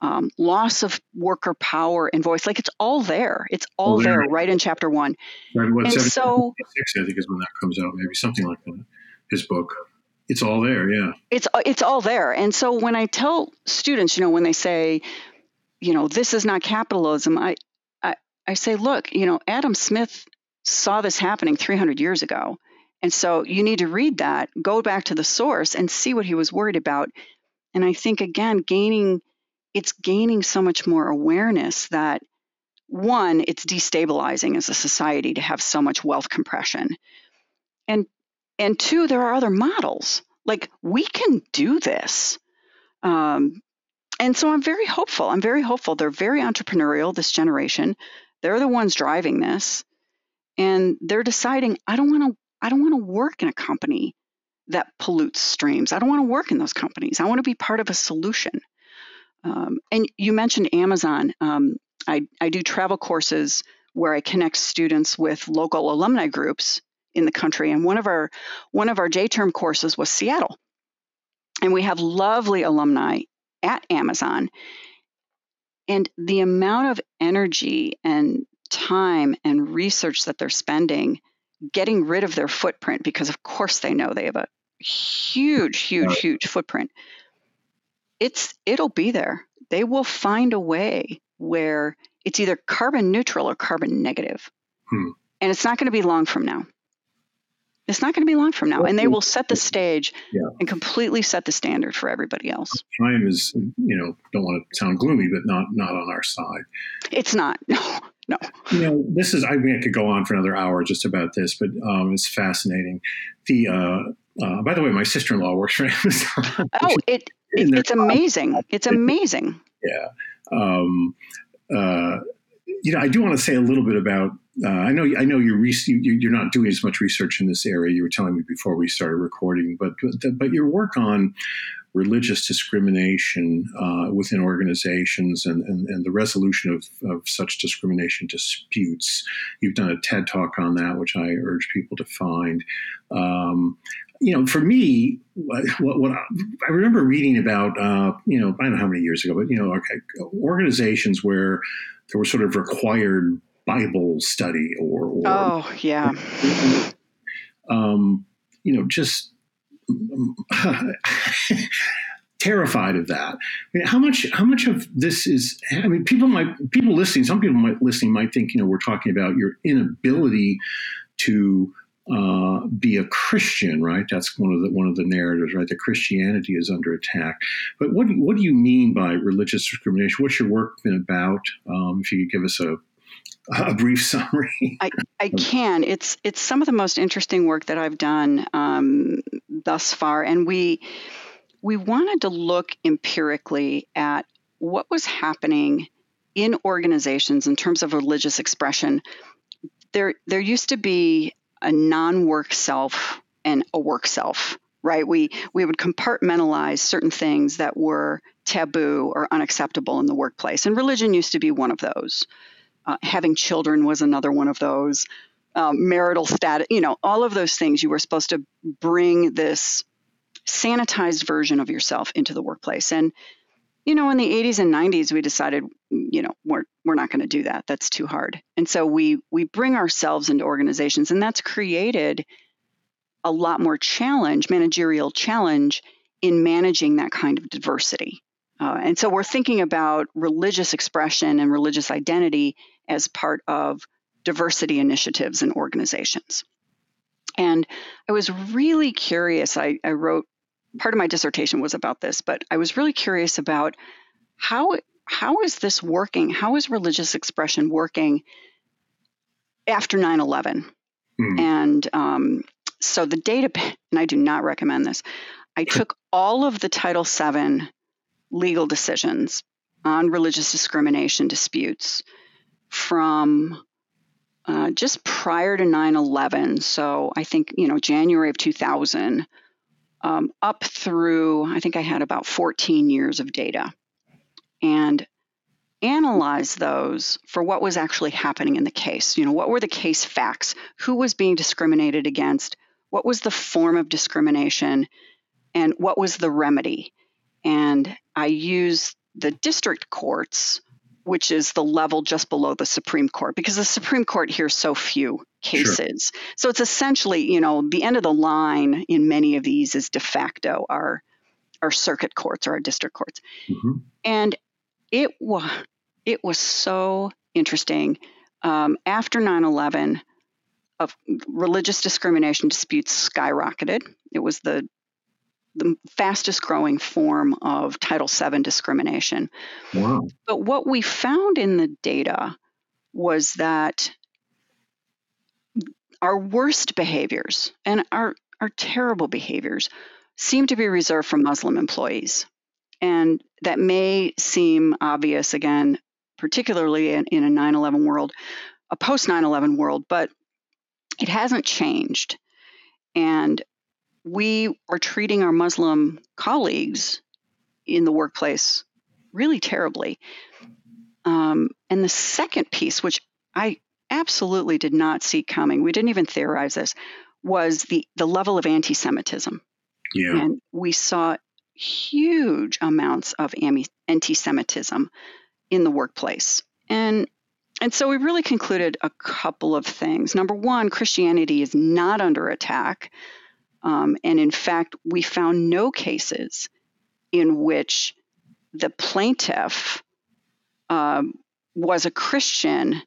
um, loss of worker power and voice. Like it's all there. It's all oh, there, right in chapter one. Right, what, and so, I think is when that comes out, maybe something like that. His book. It's all there, yeah. It's it's all there. And so when I tell students, you know, when they say, you know, this is not capitalism. I, I, I say, look, you know, Adam Smith saw this happening 300 years ago. And so you need to read that, go back to the source and see what he was worried about. And I think, again, gaining, it's gaining so much more awareness that one, it's destabilizing as a society to have so much wealth compression. And, and two, there are other models. Like we can do this. Um, and so I'm very hopeful. I'm very hopeful. They're very entrepreneurial, this generation. They're the ones driving this. And they're deciding, I don't want to I don't want to work in a company that pollutes streams. I don't want to work in those companies. I want to be part of a solution. Um, and you mentioned Amazon. Um, I, I do travel courses where I connect students with local alumni groups in the country. And one of our one of our J term courses was Seattle. And we have lovely alumni at Amazon. And the amount of energy and time and research that they're spending getting rid of their footprint, because of course they know they have a huge, huge, huge footprint. It's it'll be there. They will find a way where it's either carbon neutral or carbon negative. Hmm. And it's not going to be long from now. It's not going to be long from now, and they will set the stage yeah. and completely set the standard for everybody else. Time is, you know, don't want to sound gloomy, but not not on our side. It's not. No, no. You know, this is. I mean, I could go on for another hour just about this, but um, it's fascinating. The uh, uh, by the way, my sister in law works for Amazon. Oh, it, it it's amazing. It's amazing. Yeah. Um, uh, you know, I do want to say a little bit about uh, I know I know you're re- you, are not doing as much research in this area. You were telling me before we started recording, but but, your work on religious discrimination uh, within organizations and, and, and, the resolution of, of such discrimination disputes. You've done a TED talk on that, which I urge people to find. Um, you know, for me, what, what, I remember reading about, uh, you know, I don't know how many years ago, but you know, okay, organizations where there were sort of required Bible study or, or oh yeah, um, you know, just terrified of that. I mean, how much how much of this is? I mean, people might people listening. Some people might listening might think you know we're talking about your inability to uh, be a Christian, right? That's one of the one of the narratives, right? That Christianity is under attack. But what what do you mean by religious discrimination? What's your work been about? Um, if you could give us a a brief summary. I, I can. It's it's some of the most interesting work that I've done um, thus far, and we we wanted to look empirically at what was happening in organizations in terms of religious expression. There there used to be a non-work self and a work self right we we would compartmentalize certain things that were taboo or unacceptable in the workplace and religion used to be one of those uh, having children was another one of those. Um, marital status you know all of those things you were supposed to bring this sanitized version of yourself into the workplace. And you know in the 80s and 90s we decided you know we're we're not going to do that. That's too hard. And so we we bring ourselves into organizations and that's created a lot more challenge managerial challenge in managing that kind of diversity. Uh, and so we're thinking about religious expression and religious identity as part of diversity initiatives and organizations and i was really curious i, I wrote part of my dissertation was about this, but I was really curious about how how is this working? How is religious expression working after 9/11? Mm. And um, so the data, and I do not recommend this. I took all of the Title VII legal decisions on religious discrimination disputes from uh, just prior to 9 11. So I think, you know, January of 2000 um, up through, I think I had about 14 years of data and analyze those for what was actually happening in the case. You know, what were the case facts? Who was being discriminated against? What was the form of discrimination? And what was the remedy? And I use the district courts which is the level just below the Supreme Court, because the Supreme Court hears so few cases. Sure. So it's essentially, you know, the end of the line in many of these is de facto our our circuit courts or our district courts. Mm-hmm. And it was it was so interesting. Um, after 9/11, of religious discrimination disputes skyrocketed. It was the the fastest growing form of Title VII discrimination. Wow. But what we found in the data was that our worst behaviors and our, our terrible behaviors seem to be reserved for Muslim employees. And that may seem obvious again, particularly in, in a 9 11 world, a post 9 11 world, but it hasn't changed. And we are treating our Muslim colleagues in the workplace really terribly. Um, and the second piece, which I absolutely did not see coming, we didn't even theorize this, was the, the level of anti Semitism. Yeah. And we saw huge amounts of anti Semitism in the workplace. And and so we really concluded a couple of things. Number one, Christianity is not under attack. Um, and in fact, we found no cases in which the plaintiff um, was a Christian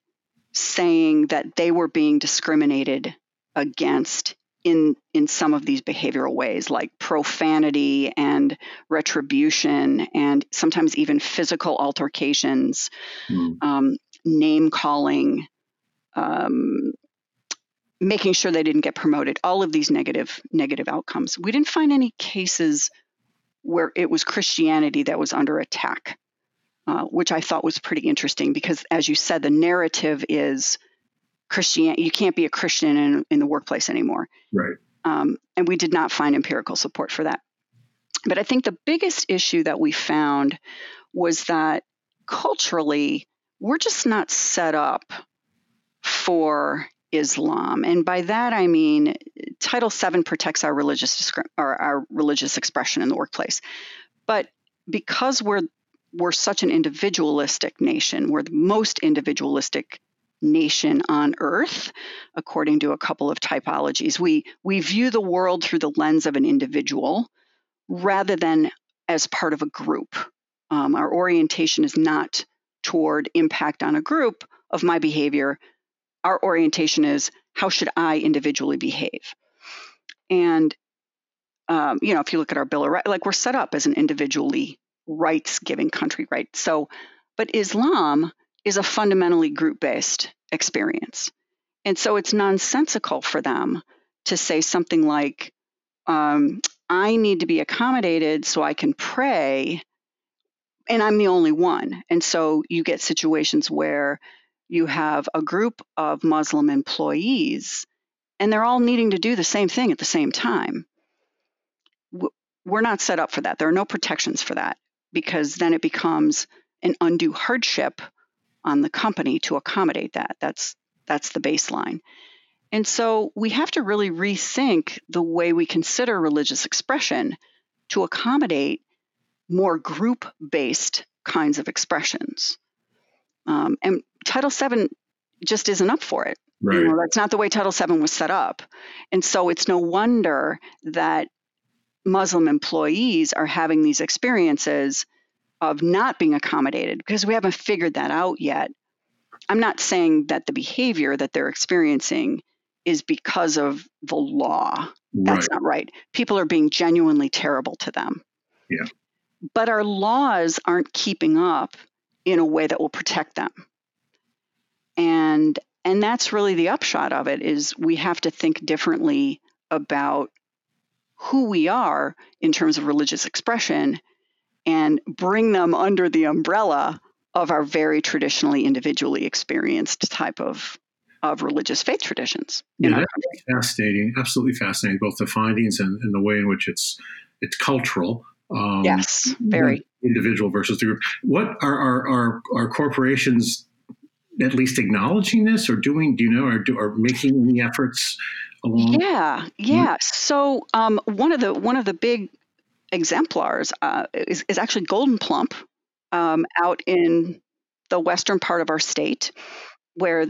saying that they were being discriminated against in in some of these behavioral ways like profanity and retribution and sometimes even physical altercations mm. um, name calling um, making sure they didn't get promoted, all of these negative negative outcomes. We didn't find any cases where it was Christianity that was under attack, uh, which I thought was pretty interesting because, as you said, the narrative is Christian. You can't be a Christian in, in the workplace anymore. Right. Um, and we did not find empirical support for that. But I think the biggest issue that we found was that culturally, we're just not set up for Islam. And by that I mean Title VII protects our religious our religious expression in the workplace. But because we're we're such an individualistic nation, we're the most individualistic nation on earth according to a couple of typologies. We we view the world through the lens of an individual rather than as part of a group. Um, our orientation is not toward impact on a group of my behavior. Our orientation is how should I individually behave? And um, you know, if you look at our Bill of Rights, like we're set up as an individually rights giving country, right? So, but Islam is a fundamentally group based experience. And so it's nonsensical for them to say something like, um, I need to be accommodated so I can pray, and I'm the only one. And so you get situations where you have a group of Muslim employees and they're all needing to do the same thing at the same time. We're not set up for that. There are no protections for that because then it becomes an undue hardship on the company to accommodate that. That's that's the baseline. And so we have to really rethink the way we consider religious expression to accommodate more group based kinds of expressions. Um, and Title VII just isn't up for it. Right. You know, that's not the way Title VII was set up. And so it's no wonder that Muslim employees are having these experiences of not being accommodated because we haven't figured that out yet. I'm not saying that the behavior that they're experiencing is because of the law. That's right. not right. People are being genuinely terrible to them. Yeah. But our laws aren't keeping up in a way that will protect them. And and that's really the upshot of it is we have to think differently about who we are in terms of religious expression and bring them under the umbrella of our very traditionally individually experienced type of of religious faith traditions. Yeah, fascinating. Absolutely fascinating. Both the findings and, and, the way in which it's it's cultural. Um, yes, very individual versus the group. What are are, are, are corporations at least acknowledging this or doing? Do you know? Or, do, or making any efforts along? Yeah, yeah. So um, one of the one of the big exemplars uh, is, is actually Gold'n Plump um, out in the western part of our state, where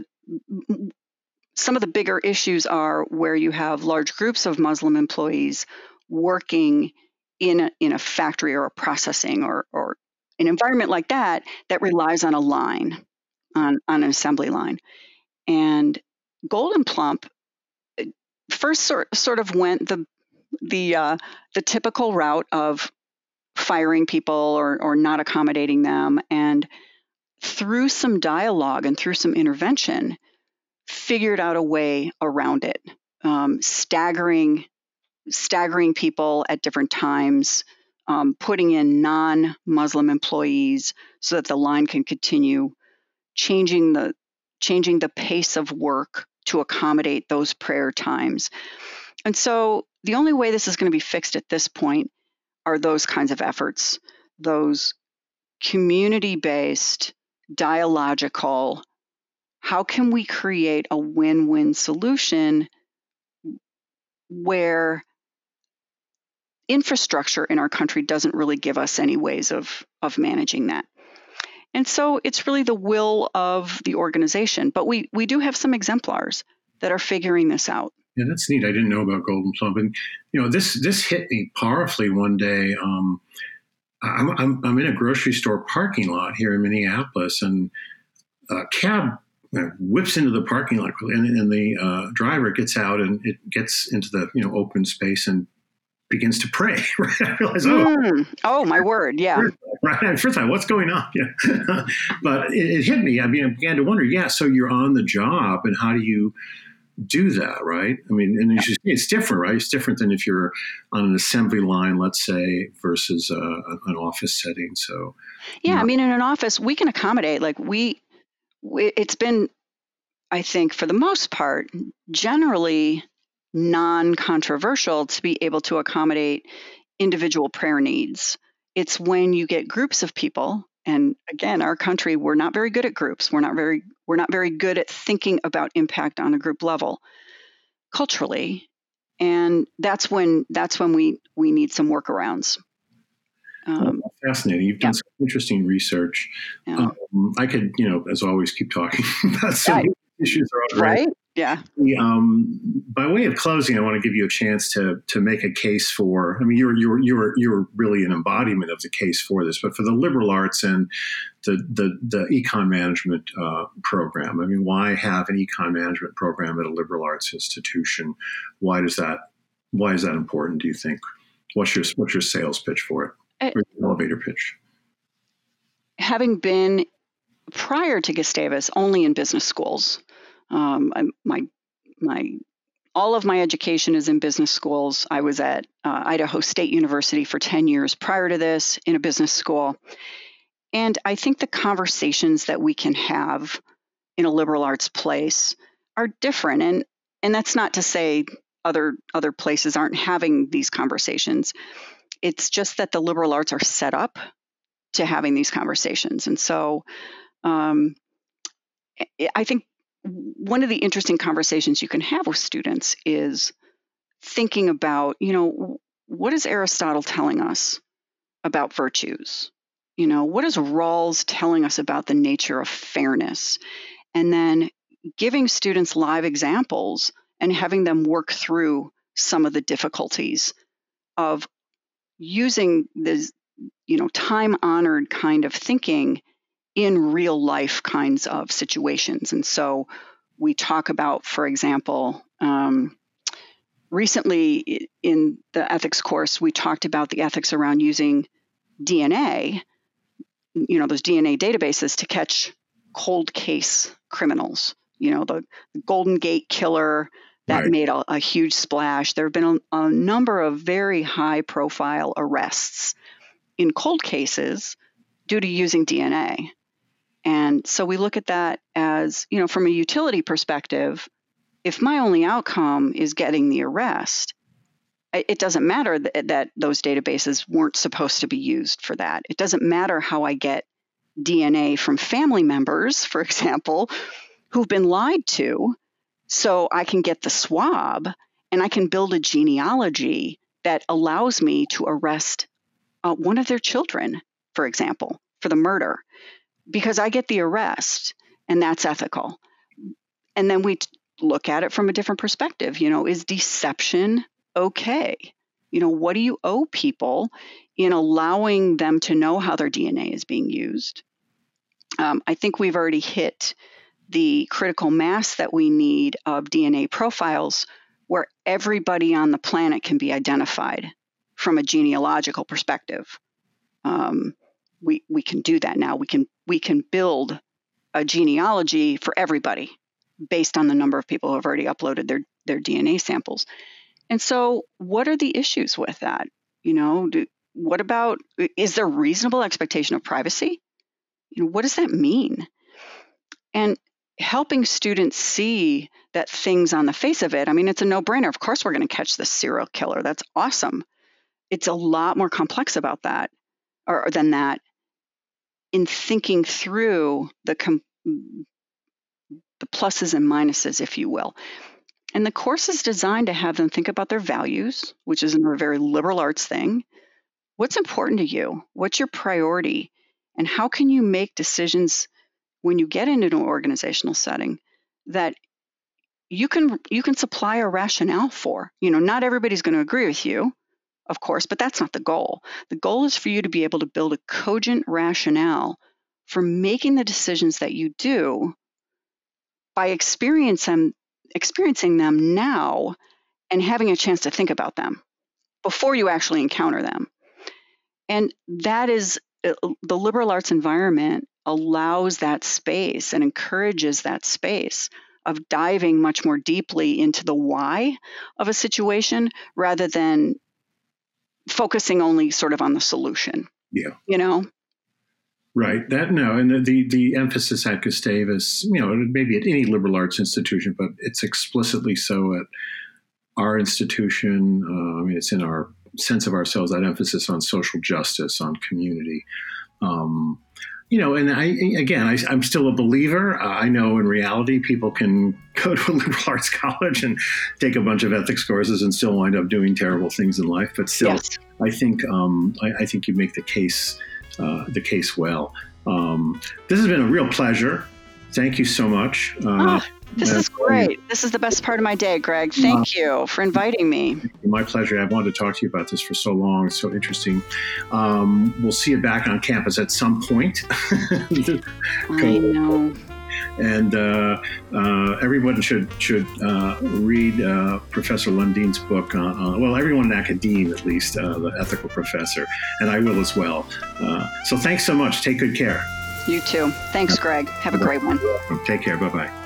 some of the bigger issues are where you have large groups of Muslim employees working in a, in a factory or a processing or, or an environment like that that relies on a line, on, on an assembly line. And Gold'n Plump first sort, sort of went the the uh, the typical route of firing people or, or not accommodating them and through some dialogue and through some intervention, figured out a way around it, um, staggering, staggering people at different times, um, putting in non-Muslim employees so that the line can continue, changing the changing the pace of work to accommodate those prayer times. And so the only way this is going to be fixed at this point are those kinds of efforts, those community based dialogical how can we create a win win solution where infrastructure in our country doesn't really give us any ways of, of managing that? And so it's really the will of the organization. But we, we do have some exemplars that are figuring this out. Yeah, that's neat. I didn't know about Gold'n Plump, and you know this this hit me powerfully one day. Um, I'm, I'm, I'm in a grocery store parking lot here in Minneapolis, and a cab whips into the parking lot, and, and the uh, driver gets out and it gets into the you know open space and begins to pray. Right? I realize, oh, mm. oh my word, yeah. Right. First time, what's going on? Yeah. but it, it, hit me. I mean, I began to wonder. Yeah. So you're on the job, and how do you do that, right? I mean, and yeah. it's different, right? It's different than if you're on an assembly line, let's say, versus uh, an office setting. So, yeah, I mean, in an office, we can accommodate. Like we, we, it's been, I think, for the most part, generally non-controversial to be able to accommodate individual prayer needs. It's when you get groups of people And again, our country, we're not very good at groups. We're not very we're not very good at thinking about impact on a group level culturally. And that's when that's when we we need some workarounds. Um, fascinating. You've done yeah. some interesting research. Yeah. Um, I could, you know, as always, keep talking about some right. issues right. Yeah. Um, by way of closing, I want to give you a chance to to make a case for. I mean, you're you're you're you're really an embodiment of the case for this, but for the liberal arts and the the, the econ management uh, program. I mean, why have an econ management program at a liberal arts institution? Why does that Why is that important? Do you think? What's your What's your sales pitch for it? I, elevator pitch. Having been prior to Gustavus only in business schools um, my my all of my education is in business schools. I was at uh, Idaho State University for 10 years prior to this in a business school. And I think the conversations that we can have in a liberal arts place are different. And, and that's not to say other, other places aren't having these conversations. It's just that the liberal arts are set up to having these conversations. And so um, I think one of the interesting conversations you can have with students is thinking about, you know, what is Aristotle telling us about virtues? You know, what is Rawls telling us about the nature of fairness? And then giving students live examples and having them work through some of the difficulties of using this, you know, time honored kind of thinking in real life kinds of situations. And so we talk about, for example, um, recently in the ethics course, we talked about the ethics around using DNA, you know, those DNA databases to catch cold case criminals. You know, the, Golden Gate killer that right. made a, a, huge splash. There have been a, a number of very high profile arrests in cold cases due to using DNA. And so we look at that as, you know, from a utility perspective, if my only outcome is getting the arrest, it doesn't matter that, that those databases weren't supposed to be used for that. It doesn't matter how I get DNA from family members, for example, who've been lied to, so I can get the swab and I can build a genealogy that allows me to arrest uh, one of their children, for example, for the murder because I get the arrest and that's ethical. And then we look at it from a different perspective. You know, is deception okay? You know, what do you owe people in allowing them to know how their DNA is being used? Um, I think we've already hit the critical mass that we need of DNA profiles where everybody on the planet can be identified from a genealogical perspective. Um, we, we can do that now. We can we can build a genealogy for everybody based on the number of people who have already uploaded their their DNA samples. And so, what are the issues with that? You know, do, what about is there reasonable expectation of privacy? You know, what does that mean? And helping students see that things on the face of it, I mean, it's a no-brainer. Of course, we're going to catch this serial killer. That's awesome. It's a lot more complex about that, or than that in thinking through the com- the pluses and minuses, if you will. And the course is designed to have them think about their values, which is a very liberal arts thing. What's important to you? What's your priority? And how can you make decisions when you get into an organizational setting that you can you can supply a rationale for? You know, not everybody's going to agree with you of course, but that's not the goal. The goal is for you to be able to build a cogent rationale for making the decisions that you do by experience them, experiencing them now and having a chance to think about them before you actually encounter them. And that is uh, the liberal arts environment allows that space and encourages that space of diving much more deeply into the why of a situation rather than focusing only sort of on the solution. Yeah. You know? Right. That no, and the, the, the emphasis at Gustavus, you know, maybe at any liberal arts institution, but it's explicitly so at our institution. Uh, I mean, it's in our sense of ourselves that emphasis on social justice, on community. Um, you know, and I again, I, am still a believer. Uh, I know in reality, people can go to a liberal arts college and take a bunch of ethics courses and still wind up doing terrible things in life. But still, yes. I think um, I, I, think you make the case uh, the case well. Um, this has been a real pleasure. Thank you so much. Uh, oh, this is great. This is the best part of my day, Greg. Thank uh, you for inviting me. My pleasure. I've wanted to talk to you about this for so long. It's so interesting. Um, we'll see you back on campus at some point. I know. And uh, uh, everyone should should uh, read uh, Professor Lundine's book. well, everyone in academia, at least, uh, the ethical professor, and I will as well. so, thanks so much. Take good care. You too. Thanks, Greg. Have a great one. Take care. Bye bye.